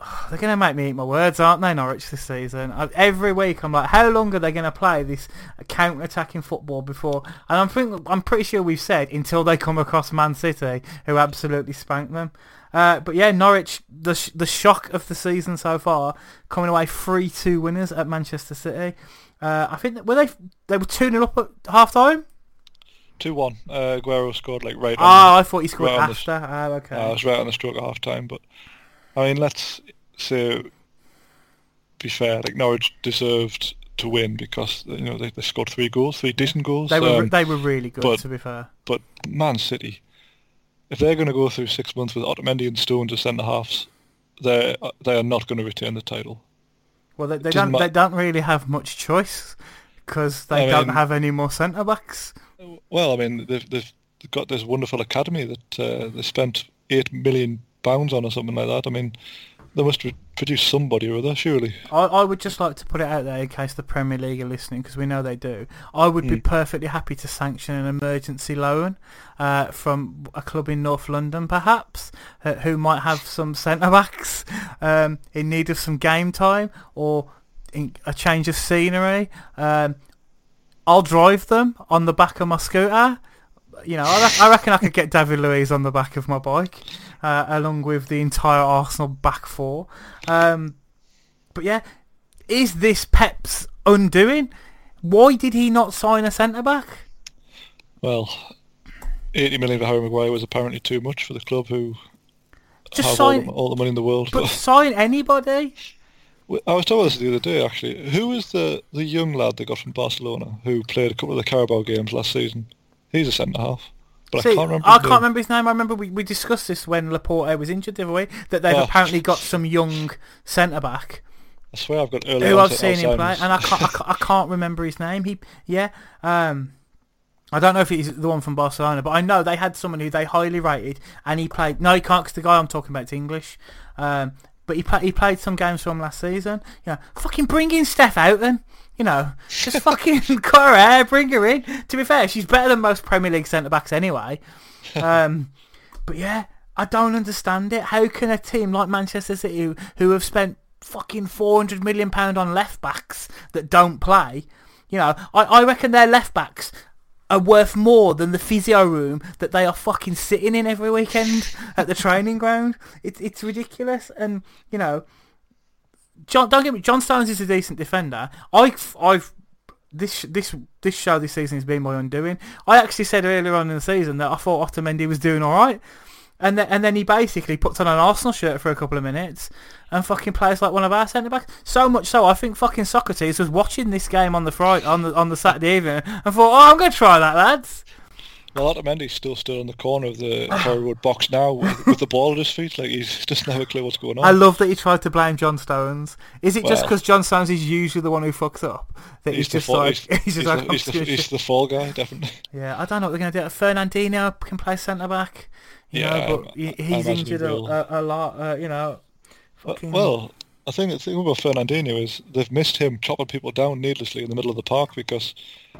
they're going to make me eat my words, aren't they, Norwich, this season? I, every week I'm like, how long are they going to play this counter-attacking football before? And I'm, think, I'm pretty sure we've said until they come across Man City, who absolutely spanked them. Uh, but yeah, Norwich, the sh- the shock of the season so far, coming away 3-2 winners at Manchester City. Uh, I think, that, were they they were 2-0 up at half-time? Two one. Uh, Aguero scored like right. Oh, on, I thought he scored right on the- after. Oh, okay. uh, it was right on the stroke of half time. But I mean, let's say, be fair. Like Norwich deserved to win because you know they, they scored three goals, three decent goals. they were um, they were really good, but- to be fair. But Man City, if they're going to go through six months with Otamendi and Stones as centre halves, they they are not going to retain the title. Well, they, they don't ma- they don't really have much choice because they I don't mean- have any more centre backs. Well, I mean, they've they've got this wonderful academy that uh, they spent eight million pounds on or something like that. I mean, they must have produced somebody or other, surely. I, I would just like to put it out there in case the Premier League are listening because we know they do. I would be Mm. perfectly happy to sanction an emergency loan uh, from a club in North London, perhaps, uh, who might have some centre backs um, in need of some game time or in a change of scenery. Um, I'll drive them on the back of my scooter. You know, I, re- I reckon I could get David Luiz on the back of my bike, uh, along with the entire Arsenal back four. Um, but yeah, is this Pep's undoing? Why did he not sign a centre back? Well, eighty million for Harry Maguire was apparently too much for the club who Just have sign, all, the, all the money in the world. but sign anybody. I was told this the other day actually. Who is the the young lad they got from Barcelona who played a couple of the Carabao games last season? He's a centre half, but See, I can't remember. I his can't name. remember his name. I remember we, we discussed this when Laporte was injured the other way. That they've Oh. apparently got some young centre back I swear I've got early. who I've seen him play, and I can't, I can't I can't remember his name. He yeah. Um, I don't know if he's the one from Barcelona, but I know they had someone who they highly rated, and he played. No, he can't because the guy I'm talking about is English. Um, but he played. He played some games from last season. You know, fucking bring in Steph out then. You know, just fucking cut her hair, bring her in. To be fair, she's better than most Premier League centre backs anyway. Um, but yeah, I don't understand it. How can a team like Manchester City, who, who have spent fucking four hundred million pound on left backs that don't play, you know, I, I reckon their left backs are worth more than the physio room that they are fucking sitting in every weekend at the training ground. It's it's ridiculous, and you know, John. Don't get me. John Stones is a decent defender. I've I've this this this show this season has been my undoing. I actually said earlier on in the season that I thought Otamendi was doing all right, and then and then he basically puts on an Arsenal shirt for a couple of minutes and fucking plays like one of our centre backs. So much so, I think fucking Sokratis was watching this game on the Friday on the on the Saturday evening and thought, oh, I'm going to try that, lads. Well, Otamendi's still stood on the corner of the Carrow box now with, with the ball at his feet. Like he doesn't have a clue what's going on. I love that he tried to blame John Stones. Is it just because John Stones is usually the one who fucks up that he's, the just fall, like he's, he's he's just the, like, he's, the, he's the fall guy, definitely. Yeah, I don't know what they're going to do. Fernandinho can play centre back, you Yeah, know, but I- he, I he's injured a, a, a lot. Uh, you know, fucking. Well, I think the thing about Fernandinho is they've missed him chopping people down needlessly in the middle of the park because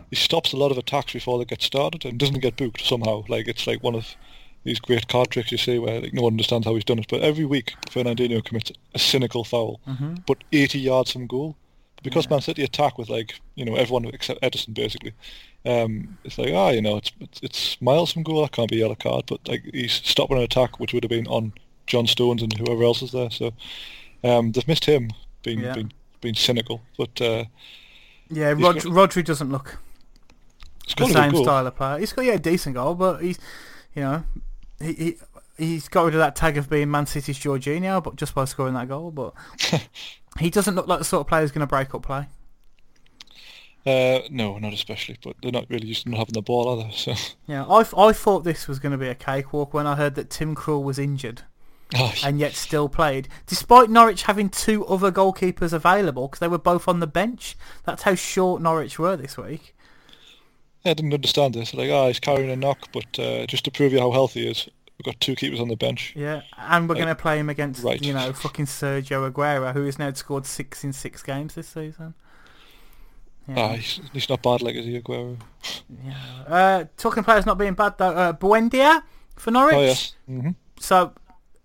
he stops a lot of attacks before they get started and doesn't get booked somehow. Like it's like one of these great card tricks you see where like, no one understands how he's done it. But every week Fernandinho commits a cynical foul, Mhm. but 80 yards from goal. Because Man City attack with like you know everyone except Ederson basically, um, it's like ah you know it's, it's it's miles from goal that can't be a yellow card, but like he's stopping an attack which would have been on John Stones and whoever else is there. So um, they've missed him being Yeah. being, being cynical, but uh, yeah, Rod- got- Rodri doesn't look the got a good same style of player. He's got yeah, a decent goal, but he's, you know, he, he he's got rid of that tag of being Man City's Jorginho, but just by scoring that goal. But he doesn't look like the sort of player who's going to break up play. Uh, no, not especially, but they're not really used to not having the ball either. So, Yeah, I, I thought this was going to be a cakewalk when I heard that Tim Krul was injured oh, and yet still played, despite Norwich having two other goalkeepers available because they were both on the bench. That's how short Norwich were this week. I didn't understand this. Like, ah, he's carrying a knock, but uh, just to prove you how healthy he is, we've got two keepers on the bench. Yeah, and we're Like, going to play him against, right. you know, fucking Sergio Aguero, who has now scored six in six games this season. Yeah. Ah, he's, he's not bad like is he, Aguero? yeah. Uh, talking players not being bad though, uh, Buendia for Norwich. Oh yes. hmm So,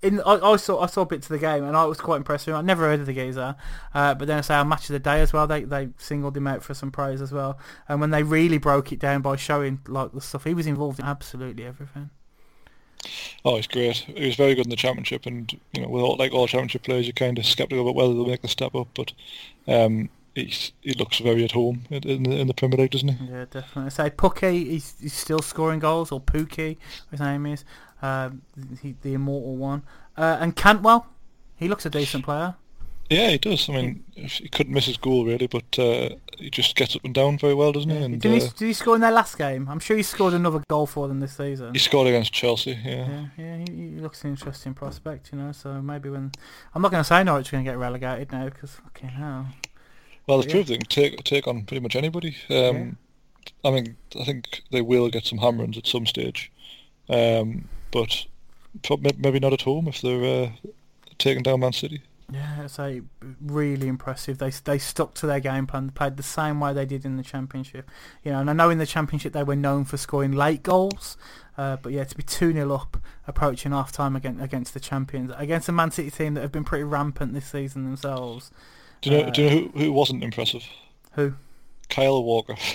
in I, I saw I saw bits of the game and I was quite impressed with him. I never heard of the geezer, uh, but then I say our match of the day as well. They they singled him out for some praise as well. And when they really broke it down by showing like the stuff he was involved in, absolutely everything. Oh, he's great. He was very good in the championship, and you know, with all, like all championship players, you're kind of sceptical about whether they'll make the step up. But um, he's, he looks very at home in, the, in the Premier League, doesn't he? Yeah, definitely. Say Pukki, he's, he's still scoring goals, or Pukki, his name is, um, he, the immortal one. Uh, and Cantwell, he looks a decent player. Yeah, he does. I mean, he couldn't miss his goal really, but uh, he just gets up and down very well, doesn't he? And did, he uh, did he score in their last game? I'm sure he scored another goal for them this season. he scored against Chelsea. Yeah. Yeah, yeah, he, he looks an interesting prospect, you know. So maybe when I'm not going to say Norwich are going to get relegated now because fucking hell. Well, they've Yeah. proved they can take take on pretty much anybody. Um, I mean, I think they will get some hammerings at some stage, um, but maybe not at home if they're uh, taking down Man City. Yeah, so really impressive. They they stuck to their game plan, played the same way they did in the championship. You know, and I know in the championship they were known for scoring late goals, uh, but yeah, to be two 0 up approaching half time against against the champions, against a Man City team that have been pretty rampant this season themselves. Do you know? Uh, do you know who, who wasn't impressive? Who? Kyle Walker.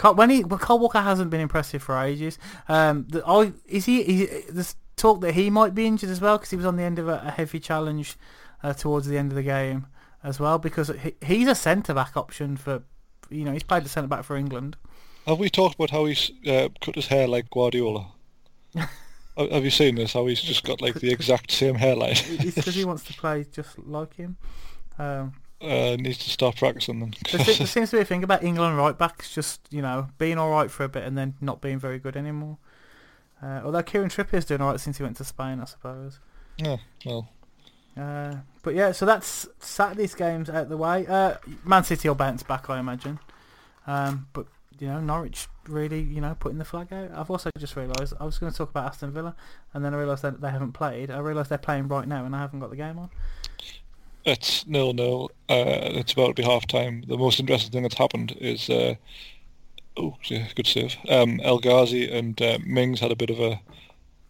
Carl, when he, well, Carl Walker hasn't been impressive for ages. Um, the, oh, is he? Is, there's talk that he might be injured as well because he was on the end of a, a heavy challenge uh, towards the end of the game as well. Because he, he's a centre back option for, you know, he's played the centre back for England. Have we talked about how he's uh, cut his hair like Guardiola? Have you seen this? How he's just got like the exact same hairline. It's because he wants to play just like him. Um, uh, needs to start practicing then. there, there seems to be a thing about England right backs just, you know, being all right for a bit and then not being very good anymore. Uh, although Kieran Trippier is doing all right since he went to Spain, I suppose. yeah, well, Uh, but yeah, so that's Saturday's games out the way. Uh, Man City will bounce back, I imagine. Um, but you know, Norwich really, you know, putting the flag out. I've also just realised I was going to talk about Aston Villa, and then I realised that they haven't played. I realised they're playing right now, and I haven't got the game on. It's nil nil. Uh, it's about to be half time. The most interesting thing that's happened is uh, oh, yeah, good save. Um, El Ghazi and uh, Mings had a bit of a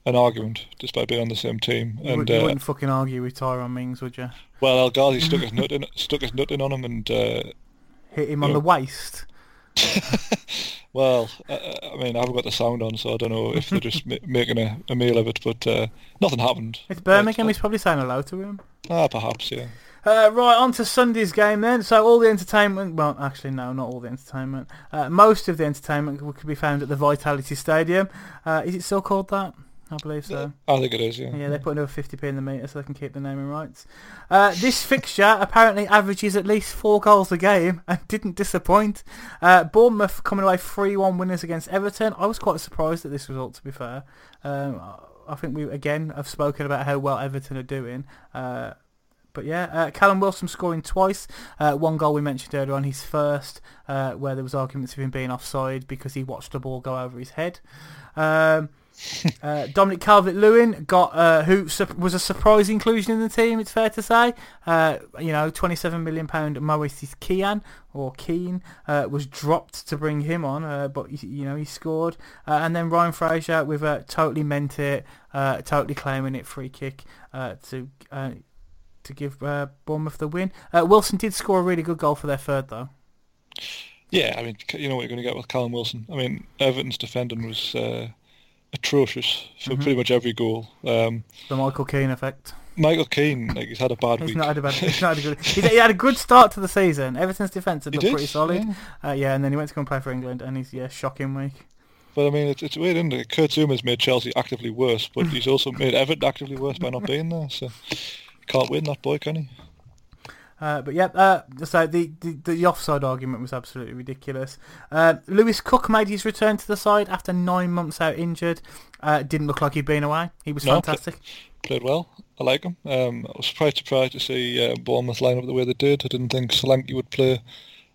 an argument, despite being on the same team. You, And would, you uh, wouldn't fucking argue with Tyrone Mings, would you? well, El Ghazi stuck his nut in, stuck his nut in on him, and uh, Hit him on Yeah. the waist. well, uh, I mean, I haven't got the sound on, so I don't know if they're just ma- making a, a meal of it. But uh, nothing happened. It's Birmingham. He's probably saying hello to him. Ah, perhaps, yeah. Uh, right, on to Sunday's game then. So all the entertainment, well, actually no, not all the entertainment. Uh, most of the entertainment could be found at the Vitality Stadium. Uh, is it still called that? I believe so. I think it is, yeah. Yeah, they put another 50p in the meter so they can keep the naming rights. Uh, this fixture apparently averages at least four goals a game and didn't disappoint. Uh, Bournemouth coming away 3-1 winners against Everton. I was quite surprised at this result, to be fair. Um, I think we, again, have spoken about how well Everton are doing. Uh, but yeah, uh, Callum Wilson scoring twice. Uh, one goal we mentioned earlier on, his first, uh, where there was arguments of him being offside because he watched the ball go over his head. Um, uh, Dominic Calvert-Lewin got uh, who su- was a surprise inclusion in the team. It's fair to say. Uh, you know, 27 million pound Moise Kean or Kean uh, was dropped to bring him on, uh, but you know he scored. Uh, and then Ryan Fraser with a totally meant it, totally claiming it free kick to. To give Bournemouth the win. Wilson did score a really good goal for their third, though. Yeah, I mean, you know what you're going to get with Callum Wilson. I mean, Everton's defending was atrocious for Mhm. pretty much every goal. Um, The Michael Keane effect. Michael Keane, like he's had a bad He's week. not had a bad. He's not had a good. He, he had a good start to the season. Everton's defence had looked did, pretty solid. yeah. Uh, yeah, and then he went to go and play for England, and he's yeah shocking week. But I mean, it's, it's weird, isn't it? Kurt Zouma's made Chelsea actively worse, but he's also made Everton actively worse by not being there. So can't win that boy, can he? Uh, but yeah, uh, so the, the the offside argument was absolutely ridiculous. Uh, Lewis Cook made his return to the side after nine months out injured. Uh, didn't look like he'd been away. He was No, fantastic. Played well. I like him. Um, I was quite surprised to see uh, Bournemouth line up the way they did. I didn't think Solanke would play,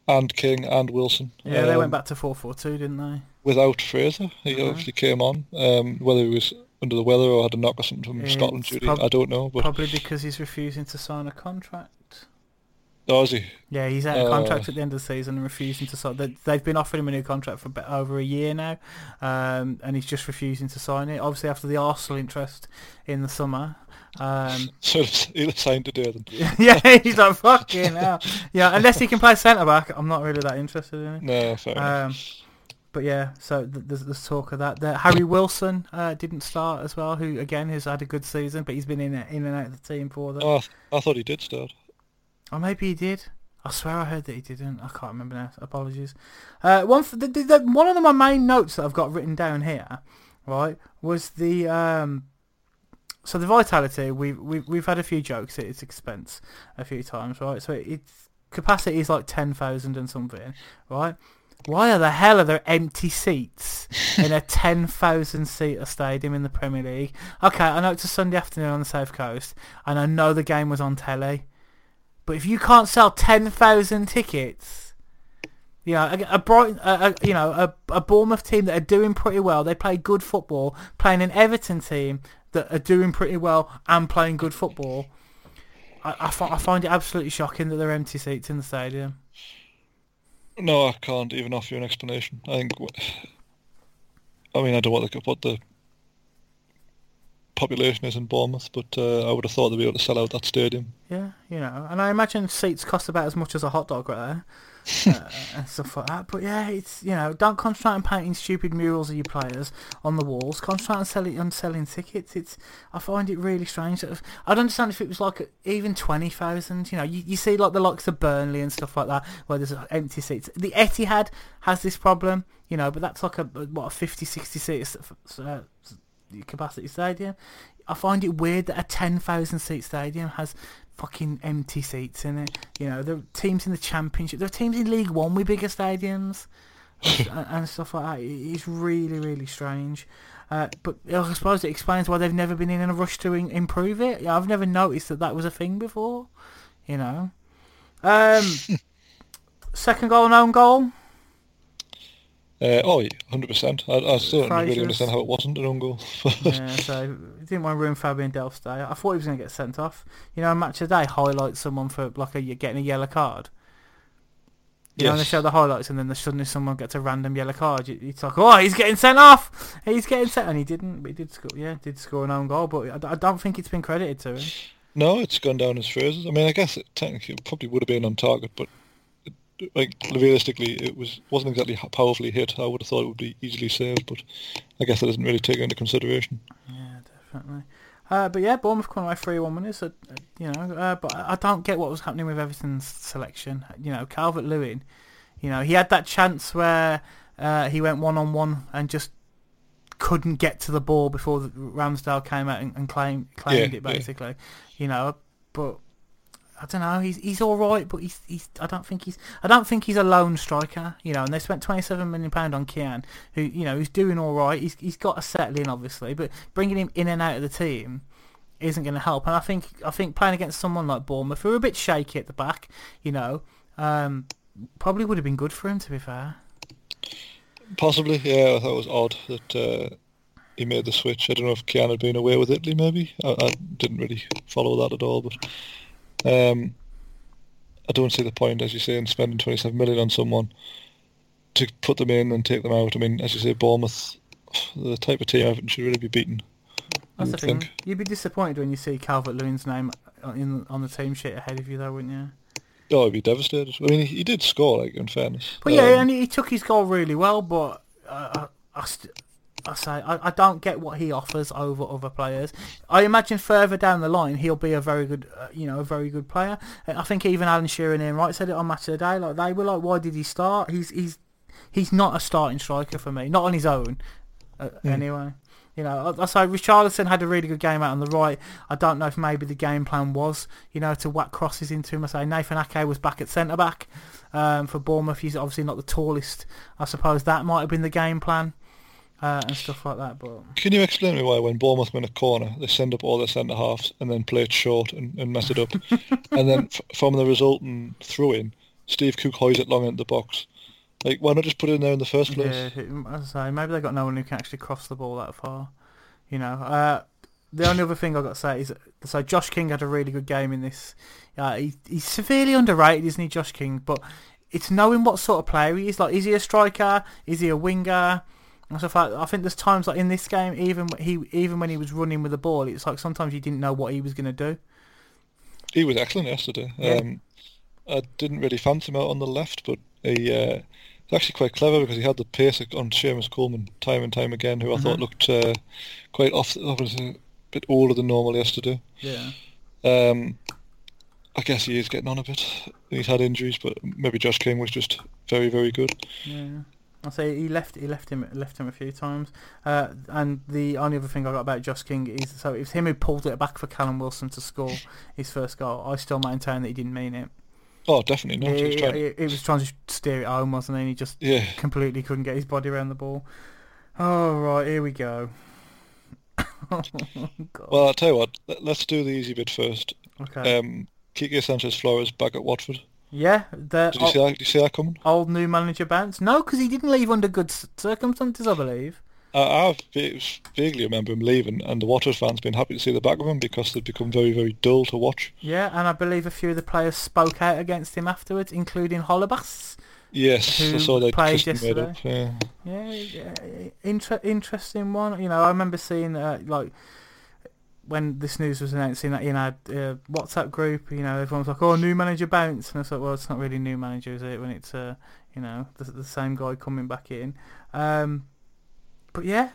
and King and Wilson. Yeah, they Um, went back to four four two, didn't they? without Fraser. He Mhm. obviously came on. Um, whether he was under the weather or had a knock or something from It's Scotland duty, prob- I don't know. But Probably because he's refusing to sign a contract. Oh, is he? Yeah, he's out of Uh, contract at the end of the season and refusing to sign. they- They've been offering him a new contract for over a year now, um, and he's just refusing to sign it. Obviously, after the Arsenal interest in the summer. Um, So he'll sign do it. yeah, he's like fucking hell. Yeah, unless he can play centre back, I'm not really that interested in it. No, fair. Um, but yeah, so there's, there's talk of that. The, Harry Wilson uh, didn't start as well, who again has had a good season, but he's been in in and out of the team for them. Oh, I, th- I thought he did start. Or maybe he did. I swear I heard that he didn't. I can't remember now. Apologies. Uh, one f- the, the, the, one of my main notes that I've got written down here, right, was the um. So the vitality, we've we've we've had a few jokes at its expense a few times, right? So its capacity is like ten thousand and something, right? Why are the hell are there empty seats in a ten thousand seater stadium in the Premier League? Okay, I know it's a Sunday afternoon on the south coast, and I know the game was on telly. But if you can't sell ten thousand tickets, you know, a, a you know, a, a Bournemouth team that are doing pretty well, they play good football, playing an Everton team that are doing pretty well and playing good football. I, I, fi- I find it absolutely shocking that there are empty seats in the stadium. No, I can't even offer you an explanation. I think. I mean, I don't what the, what the population is in Bournemouth, but uh, I would have thought they'd be able to sell out that stadium. Yeah, you know, and I imagine seats cost about as much as a hot dog right there. uh, and stuff like that. But yeah, it's you know, don't concentrate on painting stupid murals of your players on the walls. Concentrate on selling on selling tickets. It's I find it really strange. That if, I'd understand if it was like even twenty thousand. You know, you, you see like the likes of Burnley and stuff like that, where there's empty seats. The Etihad has this problem, you know, but that's like a what a 50, 60 seat uh, capacity stadium. I find it weird that a 10,000 seat stadium has fucking empty seats in it. You know, there are teams in the championship, there are teams in League One with bigger stadiums and, and stuff like that. It's really, really strange. Uh, but I suppose it explains why they've never been in a rush to in- improve it. Yeah, I've never noticed that that was a thing before. You know. Um, second goal, no goal. Uh, oh, yeah, 100%. I, I still don't really understand how it wasn't an own goal. yeah, so didn't want to ruin Fabian Delph's day. I thought he was going to get sent off. You know, a match a day highlights someone for like a getting a yellow card. You know, and they show the highlights, and then the suddenly someone gets a random yellow card. It's like, oh, he's getting sent off. He's getting sent, and he didn't. But he did score. Yeah, did score an own goal, but I, I don't think it's been credited to him. no, it's gone down as Fraser's. I mean, I guess it technically it probably would have been on target, but like realistically, it was wasn't exactly powerfully hit. I would have thought it would be easily saved, but I guess that doesn't really take into consideration. Yeah, definitely. Uh, but yeah, Bournemouth coming away three one winners. Uh, you know, uh, but I don't get what was happening with Everton's selection. You know, Calvert Lewin. You know, he had that chance where uh, he went one on one and just couldn't get to the ball before the, Ramsdale came out and, and claimed claimed Yeah, it yeah. basically. You know, but I don't know. He's he's all right, but he's he's. I don't think he's. I don't think he's a lone striker. You know, and they spent twenty seven million pound on Kean, who you know who's doing all right. He's he's got to settle in, obviously, but bringing him in and out of the team isn't going to help. And I think I think playing against someone like Bournemouth, who are a bit shaky at the back, you know, um, probably would have been good for him. To be fair. Possibly, yeah. I thought it was odd that uh, he made the switch. I don't know if Kean had been away with Italy, maybe. I, I didn't really follow that at all, but um, I don't see the point, as you say, in spending 27 million on someone to put them in and take them out. I mean, as you say, Bournemouth, the type of team Everton should really be beaten. That's the thing. think. You'd be disappointed when you see Calvert Lewin's name in on the team sheet ahead of you, though, wouldn't you? Oh, I'd be devastated. I mean, he, he did score, like, in fairness. But yeah, Um, and he took his goal really well. But uh, I, I, st- I say I, I don't get what he offers over other players. I imagine further down the line he'll be a very good, uh, you know, a very good player. I think even Alan Shearer and Ian Wright said it on Match of the Day. Like they were like, why did he start? He's he's he's not a starting striker for me, not on his own. Uh, Hmm. Anyway, you know, I, I say Richarlison had a really good game out on the right. I don't know if maybe the game plan was, you know, to whack crosses into him. I say Nathan Ake was back at centre back um, for Bournemouth. He's obviously not the tallest. I suppose that might have been the game plan uh, and stuff like that. But Can you explain to me why when Bournemouth win a corner, they send up all their centre halves and then play it short and, and mess it up, and then f- from the resultant throw-in, Steve Cook hoys it long into the box. Like, why not just put it in there in the first place? Yeah, as I say, maybe they got no one who can actually cross the ball that far. You know, uh, the only other thing I got to say is so Josh King had a really good game in this. Uh, he, he's severely underrated, isn't he, Josh King? But it's knowing what sort of player he is. Like, is he a striker? Is he a winger? Stuff like I think there's times like in this game, even he even when he was running with the ball, it's like sometimes you didn't know what he was going to do. He was excellent yesterday. Yeah. Um, I didn't really fancy him out on the left, but he uh, was actually quite clever because he had the pace on Seamus Coleman time and time again, who I thought Mhm. looked uh, quite off. off a bit older than normal yesterday. Yeah. Um, I guess he is getting on a bit. He's had injuries, but maybe Josh King was just very, very good. Yeah. I say he left. He left him. Left him a few times. Uh, and the only other thing I got about Josh King is so it was him who pulled it back for Callum Wilson to score his first goal. I still maintain that he didn't mean it. Oh, definitely not. He was He, trying. he- he was trying to steer it home, wasn't he? And he just Yeah, completely couldn't get his body around the ball. Oh right, here we go. oh, well, I'll tell you what. let- Let's do the easy bit first. okay. Um, Quique Sanchez Flores back at Watford. Yeah, the Did you see that? Did you see that coming? old new manager bounce. No, because he didn't leave under good circumstances, I believe. I, I vaguely remember him leaving, and the Watford fans being happy to see the back of him because they'd become very, very dull to watch. Yeah, and I believe a few of the players spoke out against him afterwards, including Holebas. Yes, I Who saw that played made up. Yeah. Yeah, yeah, inter- interesting one. You know, I remember seeing uh, like when this news was announced in, in our uh, WhatsApp group. You know, everyone was like, "Oh, new manager bounce," and I was like, "Well, it's not really new manager, is it? When it's uh, you know the, the same guy coming back in." Um, but yeah.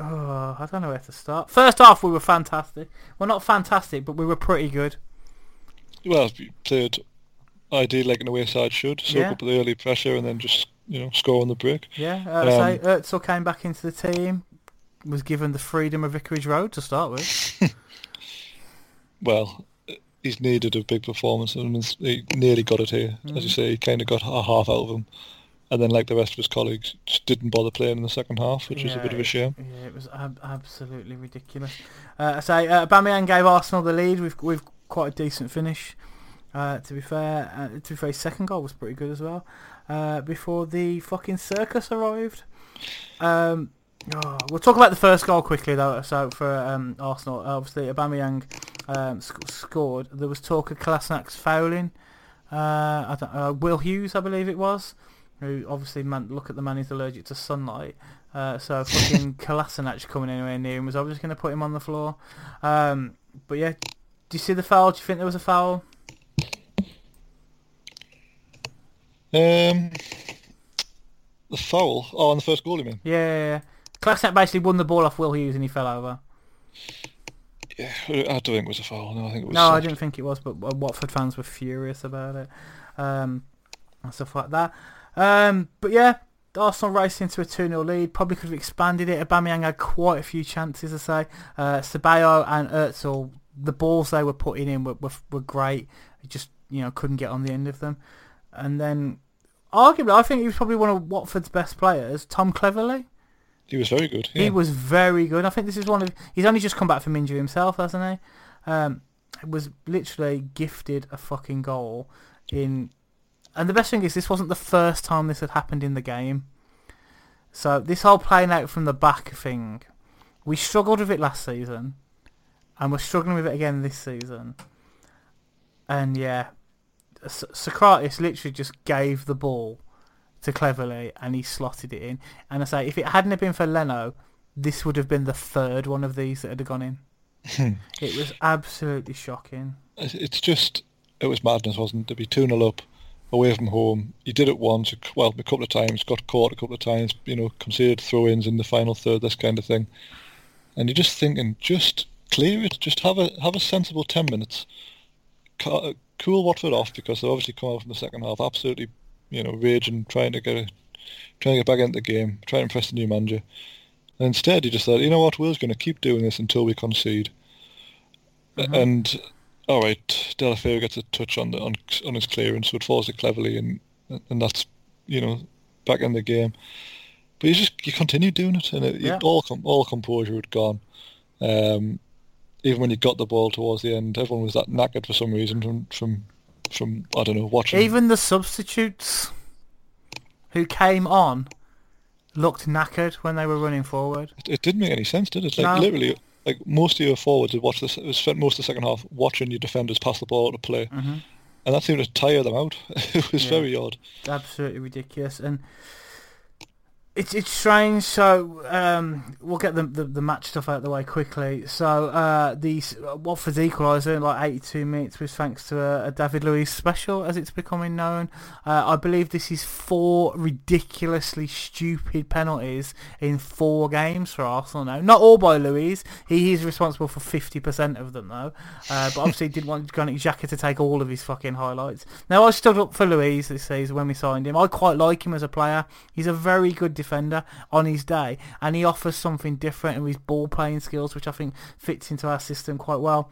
Oh, I don't know where to start. First off, we were fantastic. Well, not fantastic, but we were pretty good. Well, we played ideally like an away side should, soak Yeah. up the early pressure and then just you know score on the break. Yeah, uh, Um, so came back into the team, was given the freedom of Vicarage Road to start with. Well, he's needed a big performance, and he nearly got it here. As you Mhm. say, he kind of got a half out of him, and then like the rest of his colleagues, just didn't bother playing in the second half, which was a bit of a shame. Yeah, it was ab- absolutely ridiculous. Uh, I say, uh, Aubameyang gave Arsenal the lead with with quite a decent finish. Uh, to be fair, uh, to be fair, his second goal was pretty good as well. Uh, before the fucking circus arrived. Um, oh, we'll talk about the first goal quickly though. So for um, Arsenal, obviously Aubameyang um, sc- scored. There was talk of Kolasinac fouling. Uh, I don't, uh, Will Hughes, I believe it was, who obviously man, look at the man who's allergic to sunlight. Uh, so fucking Kolasinac coming anywhere near him was obviously going to put him on the floor. Um, but yeah, do you see the foul? Do you think there was a foul? Um, the foul. Oh, on the first goal, you mean? Yeah, yeah, yeah. Kolasinac basically won the ball off Will Hughes and he fell over. Yeah, I don't think it was a foul. No, I think it was. No, I didn't think it was, but uh, Watford fans were furious about it um, and stuff like that. Um, but yeah, Arsenal raced into a 2-0 lead. Probably could have expanded it. Aubameyang had quite a few chances, I say. Uh, and Özil, the balls they were putting in were, were, were great. Just, you know, couldn't get on the end of them. And then, arguably, I think he was probably one of Watford's best players, Tom Cleverley. He was very good. Yeah. He was very good. I think this is one of. He's only just come back from injury himself, hasn't he? Um, was literally gifted a fucking goal in. And the best thing is, this wasn't the first time this had happened in the game. So this whole playing out from the back thing, we struggled with it last season, and we're struggling with it again this season. And yeah, Sokratis literally just gave the ball to Cleverley and he slotted it in. And I say, if it hadn't have been for Leno, this would have been the third one of these that had gone in. it was absolutely shocking. It's just it was madness, wasn't it? To be two 0 up away from home. He did it once, well, a couple of times, got caught a couple of times, you know, conceded throw-ins in the final third, this kind of thing. And you're just thinking, just clear it, just have a have a sensible ten minutes, Ca- uh, cool Watford off because they obviously come out from the second half absolutely you know, raging, trying to get a, trying to get back into the game, trying to impress the new manager. And instead, he just thought, you know what, Will's going to keep doing this until we concede. Mm-hmm. And all right, Deulofeu gets a touch on the on, on his clearance, it falls it Cleverley, and and that's you know back in the game. But you just you continue doing it, and it, Yeah. all all composure had gone. Um, even when you got the ball towards the end, everyone was that knackered for some reason from from from I don't know watching. Even the substitutes who came on looked knackered when they were running forward. it, it didn't make any sense, did it? Like No. literally, like most of your forwards had watched this, spent most of the second half watching your defenders pass the ball to play, Mhm. and that seemed to tire them out. it was Yeah. very odd. absolutely ridiculous and it's it's strange so um we'll get the, the the match stuff out of the way quickly. So uh the Watford's equaliser in like 82 minutes was thanks to a, a David Luiz special as it's becoming known. Uh, I believe this is four ridiculously stupid penalties in four games for Arsenal now. Not all by Luiz. He is responsible for 50% of them though. Uh, but obviously didn't want Granit Xhaka to take all of his fucking highlights. Now I stood up for Luiz this season when we signed him. I quite like him as a player. He's a very good defender on his day and he offers something different with his ball playing skills which I think fits into our system quite well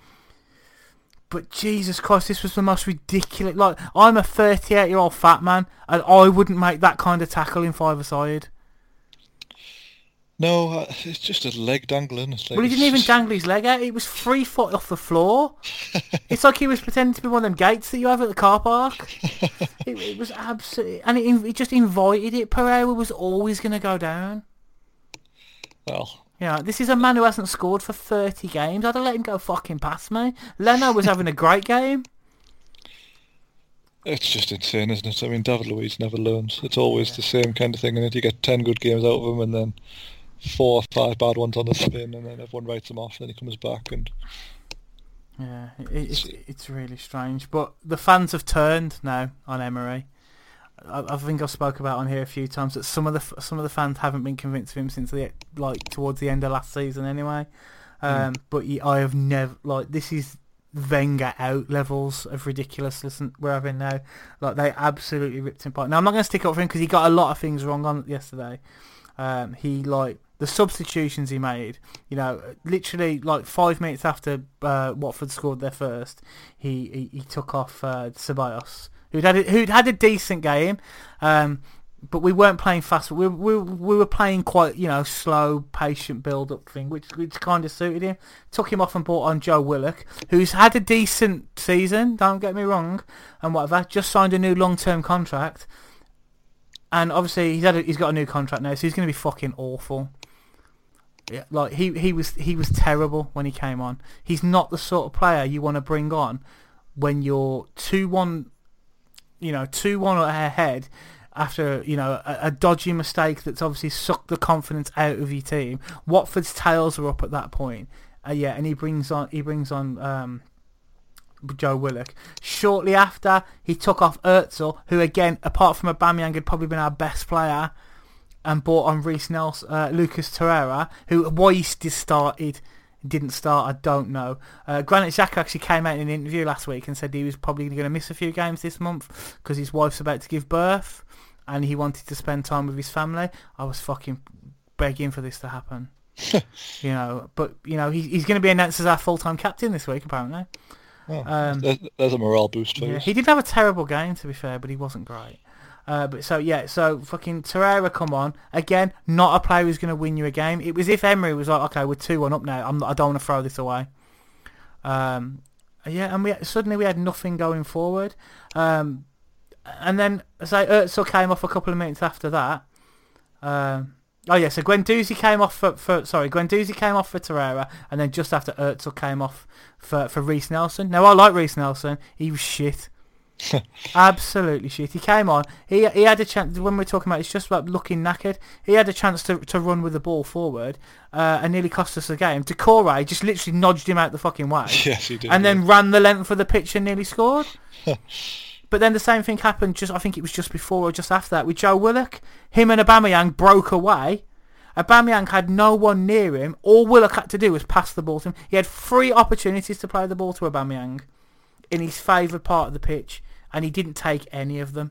but Jesus Christ, this was the most ridiculous. Like, I'm a 38 year old fat man, and I wouldn't make that kind of tackle in five aside. No, uh, it's just a leg dangling. Like, Well, he didn't even dangle his leg out. It was three foot off the floor. it's like he was pretending to be one of them gates that you have at the car park. it, it was absolutely, and it, it just invited it. Pereyra was always going to go down. Well, know, this is a man who hasn't scored for 30 games. I'd have let him go fucking past me. Leno was having a great game. it's just insane, isn't it? I mean, David Luiz never learns. It's always the same kind of thing, and you get ten good games out of him, and then four or five bad ones on the spin, and then everyone writes him off. And Then he comes back, and Yeah, it, it's it's really strange. But the fans have turned now on Emery. I, I think I've spoke about on here a few times that some of the some of the fans haven't been convinced of him since the like towards the end of last season anyway. Um, But he, I have never like this is Wenger out levels of ridiculousness we're having now. Like they absolutely ripped him apart. Now I'm not going to stick up for him because he got a lot of things wrong on yesterday. Um, he like the substitutions he made. You know, literally like five minutes after uh, Watford scored their first, he he, he took off uh, Ceballos, who'd had a, who'd had a decent game. Um, but we weren't playing fast. We, we we were playing quite you know slow, patient build up thing, which which kind of suited him. Took him off and brought on Joe Willock, who's had a decent season. Don't get me wrong, and whatever. Just signed a new long term contract, and obviously he's had a, he's got a new contract now, so he's going to be fucking awful. Yeah, like he he was he was terrible when he came on. He's not the sort of player you want to bring on when you're two one, you know, two one ahead after you know a, a dodgy mistake that's obviously sucked the confidence out of your team. Watford's tails are up at that point. Uh, yeah, and he brings on he brings on um, Joe Willock. Shortly after, he took off Özil, who again, apart from Aubameyang, had probably been our best player, and bought on Reiss Nelson, uh, Lucas Torreira, who why he st- started didn't start, I don't know. Uh, Granit Xhaka actually came out in an interview last week and said he was probably going to miss a few games this month because his wife's about to give birth and he wanted to spend time with his family. I was fucking begging for this to happen. you know, but you know he, he's going to be announced as our full-time captain this week apparently. oh, Um, there's, there's a morale boost for Yeah, you. he did have a terrible game to be fair, but he wasn't great. Uh, but so yeah, so fucking Torreira come on again. Not a player who's going to win you a game. It was if Emery was like, okay, we're two one up now. I'm not, I don't want to throw this away. Um, yeah, and we suddenly we had nothing going forward. Um, and then so Özil came off a couple of minutes after that. Um, oh yeah, so Guendouzi came off for, for sorry, Guendouzi came off for Torreira, and then just after Özil came off for for Reiss Nelson. Now I like Reiss Nelson. He was shit. Absolutely shit. He came on. He he had a chance when we're talking about it's just about looking knackered. He had a chance to to run with the ball forward, uh, and nearly cost us the game. Doucouré just literally nodged him out the fucking way yes, he did. and yeah. then ran the length of the pitch and nearly scored. but then the same thing happened just I think it was just before or just after that with Joe Willock. Him and Aubameyang broke away. Aubameyang had no one near him. All Willock had to do was pass the ball to him. He had three opportunities to play the ball to Aubameyang in his favoured part of the pitch, and he didn't take any of them.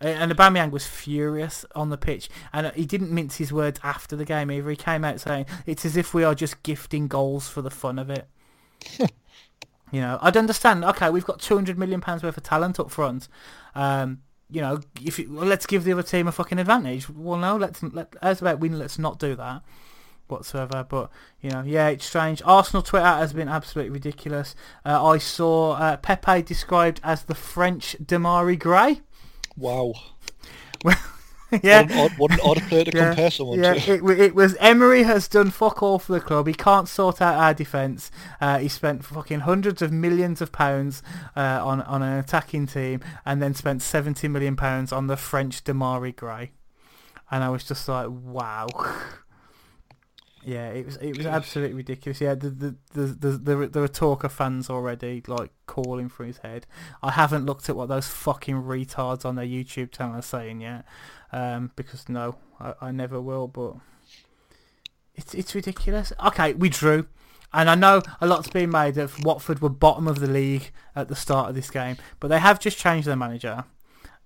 And Aubameyang was furious on the pitch, and he didn't mince his words after the game either. He came out saying, "It's as if we are just gifting goals for the fun of it." you know, I'd understand. Okay, we've got two hundred million pounds worth of talent up front. Um, you know, if it, well, let's give the other team a fucking advantage. Well, no, let's let, as about win. Let's not do that whatsoever. But you know, yeah, it's strange. Arsenal Twitter has been absolutely ridiculous. Uh, I saw uh, Pepe described as the French Demarai Gray. Wow. Well, yeah. What an odd, what an odd player to yeah, compare someone yeah, to. it, it was Emery has done fuck all for the club. He can't sort out our defence. Uh, he spent fucking hundreds of millions of pounds uh, on on an attacking team, and then spent seventy million pounds on the French Demarai Gray. And I was just like, wow. Yeah, it was it was absolutely ridiculous. Yeah, the the the the, the there are talk of fans already like calling for his head. I haven't looked at what those fucking retards on their YouTube channel are saying yet, um, because no, I, I never will. But it's it's ridiculous. Okay, we drew, and I know a lot's been made of Watford were bottom of the league at the start of this game, but they have just changed their manager,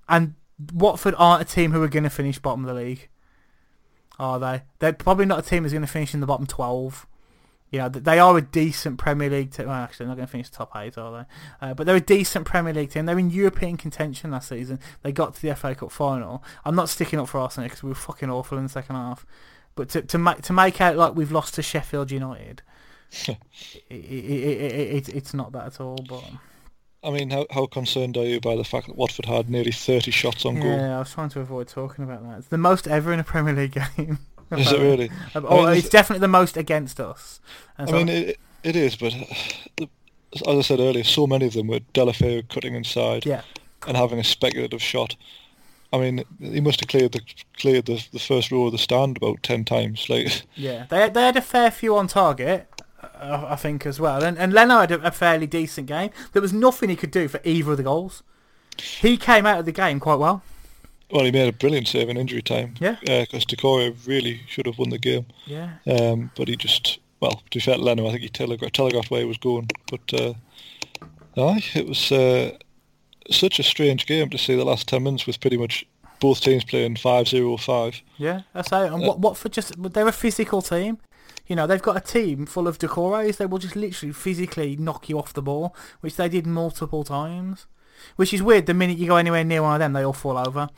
and Watford aren't a team who are going to finish bottom of the league are they? They're probably not a team that's going to finish in the bottom 12. You know, they are a decent Premier League team. Well, actually, they're not going to finish top 8, are they? Uh, but they're a decent Premier League team. They're in European contention last season. They got to the FA Cup final. I'm not sticking up for Arsenal because we were fucking awful in the second half. But to to make to make out like we've lost to Sheffield United, it, it, it, it's not that at all. But I mean, how how concerned are you by the fact that Watford had nearly 30 shots on goal? Yeah, I was trying to avoid talking about that. It's the most ever in a Premier League game. Is it really? I mean, it's definitely the most against us. And I so mean, it, it is, but the, as I said earlier, so many of them were Deulofeu cutting inside yeah. and having a speculative shot. I mean, he must have cleared the cleared the, the first row of the stand about ten times. Like, yeah, they they had a fair few on target, I think as well. And and Leno had a, a, fairly decent game. There was nothing he could do for either of the goals. He came out of the game quite well. Well, he made a brilliant save in injury time. Yeah. Because uh, really should have won the game. Yeah. Um, but he just, well, to be fair Leno, I think he telegraphed, telegraphed where he was going. But, uh, aye, it was uh, such a strange game to see the last 10 minutes with pretty much both teams playing 5-0-5. Yeah, that's it. And uh, what, Watford just, they're a physical team. You know, they've got a team full of Doucourés. They will just literally physically knock you off the ball, which they did multiple times. Which is weird. The minute you go anywhere near one of them, they all fall over.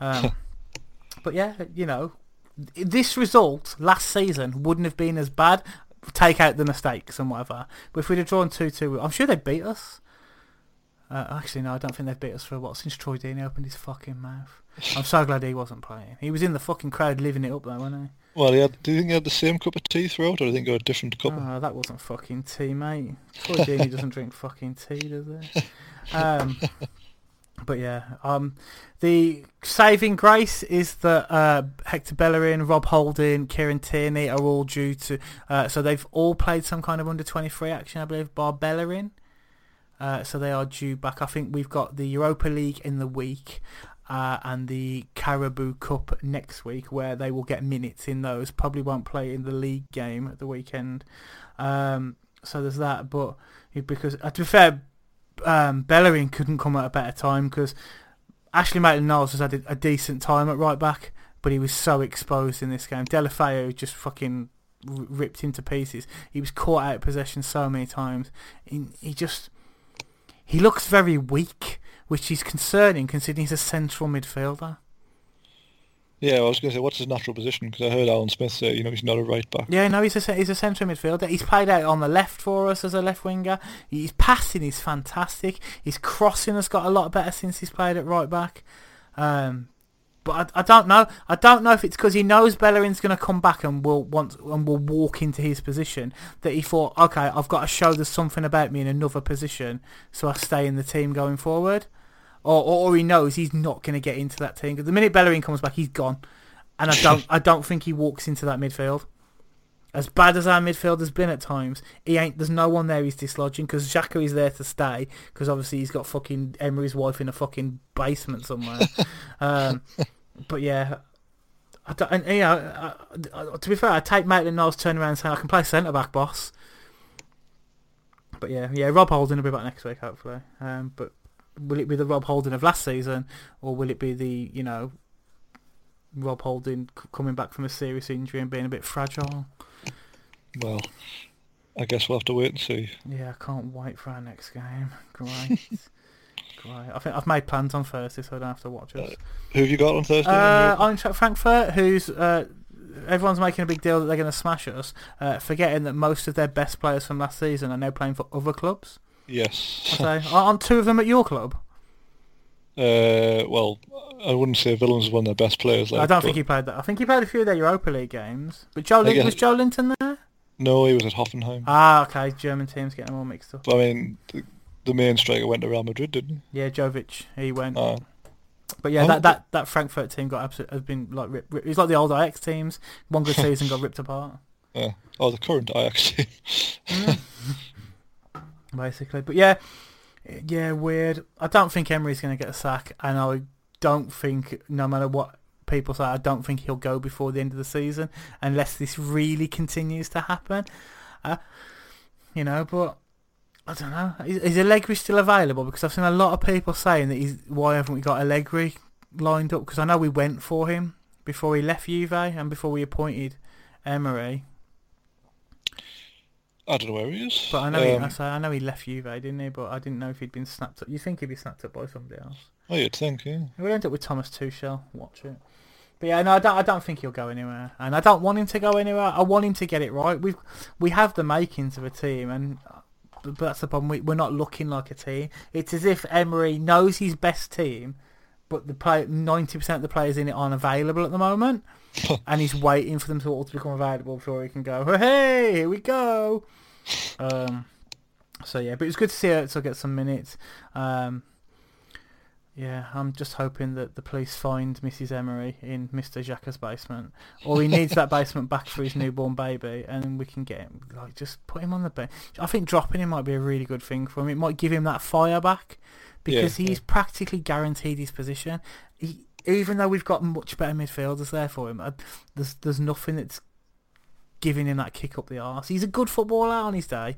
Um, but yeah, you know, this result last season wouldn't have been as bad. Take out the mistakes and whatever. But if we'd have drawn 2-2, I'm sure they'd beat us. Uh, actually, no, I don't think they've beat us for what since Troy Deeney opened his fucking mouth. I'm so glad he wasn't playing. He was in the fucking crowd living it up though, wasn't he? Well, he had, do you think he had the same cup of tea throughout, or do you think he got a different cup? Oh, that wasn't fucking tea, mate. Poor Deeney doesn't drink fucking tea, does he? Um, but yeah, um, the saving grace is that uh, Hector Bellerin, Rob Holding, Kieran Tierney are all due to. Uh, so they've all played some kind of under twenty three action, I believe, bar Bellerin. Uh, so they are due back. I think we've got the Europa League in the week, uh, and the Carabao Cup next week, where they will get minutes in those. Probably won't play in the league game at the weekend. Um, so there's that. But because uh, to be fair, um, Bellerin couldn't come at a better time because Ashley Maitland-Niles has had a, a, decent time at right back, but he was so exposed in this game. Deulofeu just fucking ripped into pieces. He was caught out of possession so many times. He, he just he looks very weak, which is concerning considering he's a central midfielder. Yeah, I was going to say, what's his natural position? Because I heard Alan Smith say, you know, he's not a right back. Yeah, no, he's a he's a central midfielder. He's played out on the left for us as a left winger. His passing is fantastic. His crossing has got a lot better since he's played at right back. Um, but I, I, don't know. I don't know if it's because he knows Bellerin's going to come back and will want and will walk into his position that he thought, okay, I've got to show there's something about me in another position, so I stay in the team going forward or, or he knows he's not going to get into that team. Because the minute Bellerin comes back, he's gone, and I don't I don't think he walks into that midfield. As bad as our midfield has been at times, he ain't. There's no one there he's dislodging because Xhaka is there to stay because obviously he's got fucking Emery's wife in a fucking basement somewhere. um, but yeah, I don't, and, you know, I, I, to be fair, I take Maitland-Niles turn around and say I can play centre back, boss. But yeah, yeah, Rob Holding will be back next week hopefully. Um, but will it be the Rob Holding of last season, or will it be the you know Rob Holding c- coming back from a serious injury and being a bit fragile? Well, I guess we'll have to wait and see. Yeah, I can't wait for our next game. Great. Great. I think I've made plans on Thursday, so I don't have to watch us. Who have you got on Thursday? Uh, Eintracht Frankfurt, who's uh, everyone's making a big deal that they're going to smash us, uh, forgetting that most of their best players from last season are now playing for other clubs. yes. So aren't two of them at your club? Uh, well, I wouldn't say Villains of their best players. Like, I don't think he played that. I think he played a few of their Europa League games. But Joe Lin- was Joelinton there? No, he was at Hoffenheim. Ah, okay. German teams getting them all mixed up. But I mean, the, the main striker went to Real Madrid, didn't he? Yeah, Jovic, he went. Uh, but yeah, oh, that, that, that Frankfurt team got absolute, has been like rip, rip, it's like the old Ajax teams. One good season got ripped apart. yeah. Oh, the current Ajax team. basically. But yeah, yeah, weird. I don't think Emery's going to get a sack, and I don't think, no matter what people say, I don't think he'll go before the end of the season unless this really continues to happen. Uh, you know, but I don't know. Is, is Allegri still available? Because I've seen a lot of people saying that he's. Why haven't we got Allegri lined up? Because I know we went for him before he left Juve and before we appointed Emery. I don't know where he is. But I know, he, Um, I, I know he left Juve, didn't he? But I didn't know if he'd been snapped up. You think he'd be snapped up by somebody else? oh, you'd think, yeah. We'll end up with Thomas Tuchel. Watch it. But yeah, no, I don't. I don't think he'll go anywhere, and I don't want him to go anywhere. I want him to get it right. We we have the makings of a team, and but that's the problem. We, we're not looking like a team. It's as if Emery knows his best team, but the play ninety percent of the players in it aren't available at the moment, and he's waiting for them to all to become available before he can go. Hey, here we go. Um. So yeah, but it was good to see her to get some minutes. Um. Yeah, I'm just hoping that the police find Mrs. Emery in Mr. Xhaka's basement, or he needs that basement back for his newborn baby, and we can get him. Like, just put him on the bench. I think dropping him might be a really good thing for him. It might give him that fire back, because Yeah, he's practically guaranteed his position. He, even though we've got much better midfielders there for him, I, there's there's nothing that's giving him that kick up the arse. He's a good footballer on his day,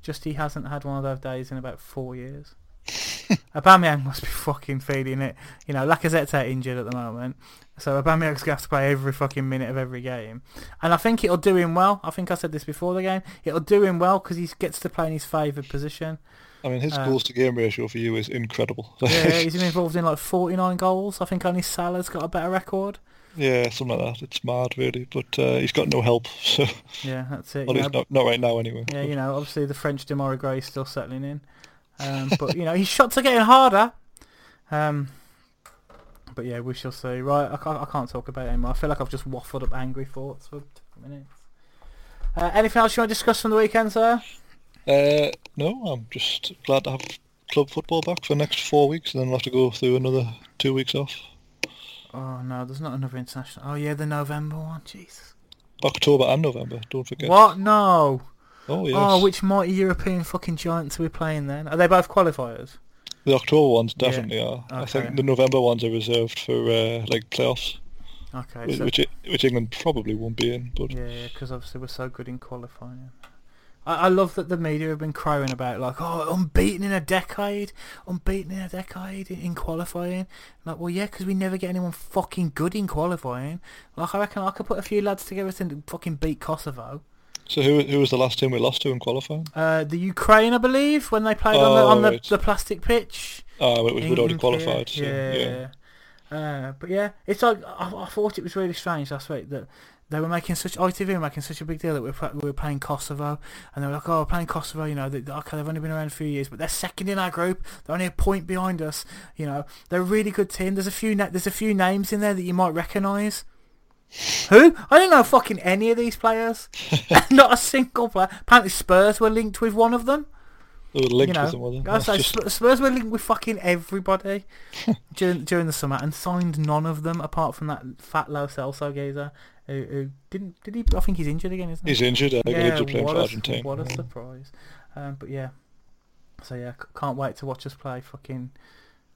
just he hasn't had one of those days in about four years. Aubameyang must be fucking feeling it. You know, Lacazette's out injured at the moment, so Aubameyang's gonna have to play every fucking minute of every game. And I think it'll do him well. I think I said this before the game. It'll do him well because he gets to play in his favoured position. I mean, his Uh, goals to game ratio for you is incredible. Yeah, he's been involved in like 49 goals. I think only Salah's got a better record. yeah, something like that. It's mad, really. But uh, he's got no help, so Yeah, that's it. well, know. not, not right now, anyway. Yeah, you know, obviously the French Demarai Gray is still settling in. Um, but, you know, his shots are getting harder. Um, but yeah, we shall see. Right, I can't, I can't talk about it anymore. I feel like I've just waffled up angry thoughts for two minutes. Uh, anything else you want to discuss from the weekend, sir? Uh, no, I'm just glad to have club football back for the next four weeks, and then we'll have to go through another two weeks off. Oh, no, there's not another international. Oh, yeah, the November one. Jesus. October and November, don't forget. What? No. Oh, yes. Oh, which mighty European fucking giants are we playing then? Are they both qualifiers? The October ones definitely are. I think the November ones are reserved for uh, like playoffs, Okay, whi- so which which England probably won't be in. But Yeah, because obviously we're so good in qualifying. I, I love that the media have been crowing about like, oh, unbeaten in a decade, unbeaten in a decade in, in qualifying. Like, well, yeah, because we never get anyone fucking good in qualifying. Like, I reckon I could put a few lads together to fucking beat Kosovo. So who who was the last team we lost to in qualifying? Uh, the Ukraine, I believe, when they played on the Oh, on the, right. the plastic pitch. We, we'd already qualified. So, yeah. yeah. Uh, but yeah, it's like I, I thought it was really strange last week that they were making such ITV were making such a big deal that we were, we were playing Kosovo, and they were like, "Oh, we're playing Kosovo." You know, they, okay, they've only been around a few years, but they're second in our group. They're only a point behind us. You know, they're a really good team. There's a few na- there's a few names in there that you might recognise. Who? I don't know fucking any of these players. Not a single player. Apparently Spurs were linked with one of them They were linked you know, with them, were they? I say just- Spurs were linked with fucking everybody during during the summer and signed none of them apart from that fat Lo Celso geezer who, who didn't did he? I think he's injured again, isn't he? He's injured. I think he's playing for Argentina. What a surprise! Um, but yeah, so yeah, c- can't wait to watch us play. Fucking,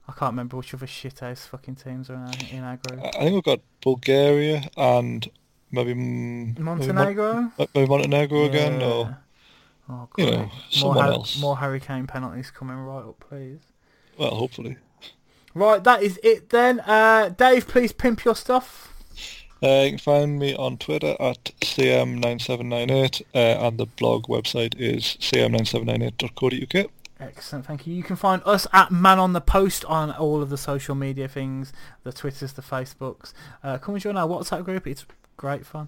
I can't remember which other shit ass fucking teams are in our, in group. I think we've got Bulgaria and maybe mm, maybe Montenegro. maybe Montenegro again, or Oh, you know, more, someone Har- else. more Harry Kane penalties coming right up, please. Well, hopefully. Right, that is it then. Uh, Dave, please pimp your stuff. Uh, you can find me on Twitter at cm9798 uh, and the blog website is cm9798.co.uk. Excellent, thank you. You can find us at Man on the Post on all of the social media things, the Twitters, the Facebooks. Uh, come and join our WhatsApp group; it's great fun.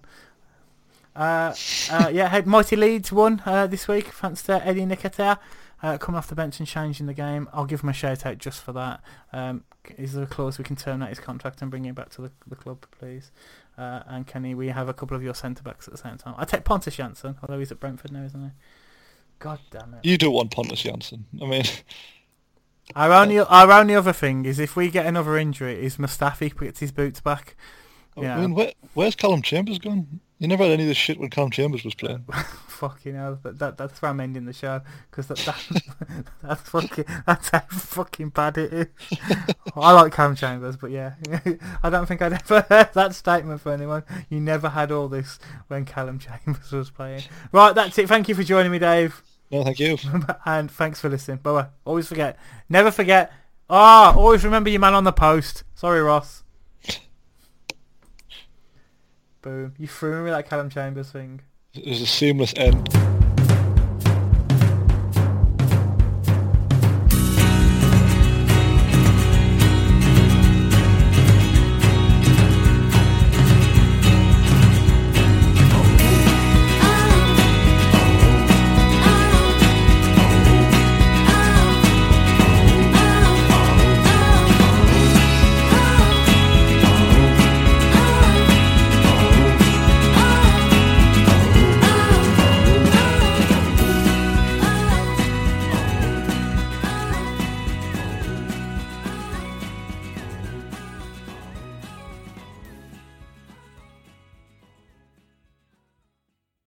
Uh, uh, yeah, hey, Mighty Leeds won uh, this week thanks to Eddie Nketiah uh, coming off the bench and changing the game. I'll give him a shout out just for that. Um, is there a clause we can terminate his contract and bring him back to the, the club, please? Uh, and Kenny, we have a couple of your centre backs at the same time. I take Pontus Jansson, although he's at Brentford now, isn't he? God damn it. You don't want Pontus Jansson. I mean, Our only our only other thing is if we get another injury, is Mustafi gets his boots back. Yeah. I mean, where, where's Calum Chambers gone? You never had any of this shit when Calum Chambers was playing. Fucking hell, that, that that's where I'm ending the show because that, that that's fucking that's how fucking bad it is. I like Cam Chambers, but yeah, I don't think I'd ever heard that statement from anyone. You never had all this when Calum Chambers was playing. Right, that's it. Thank you for joining me, Dave, No, thank you. and thanks for listening. Bye bye. Always forget, never forget. Ah, always remember your man on the post. Sorry, Ross. Boom. You threw me that Calum Chambers thing. It was a seamless end.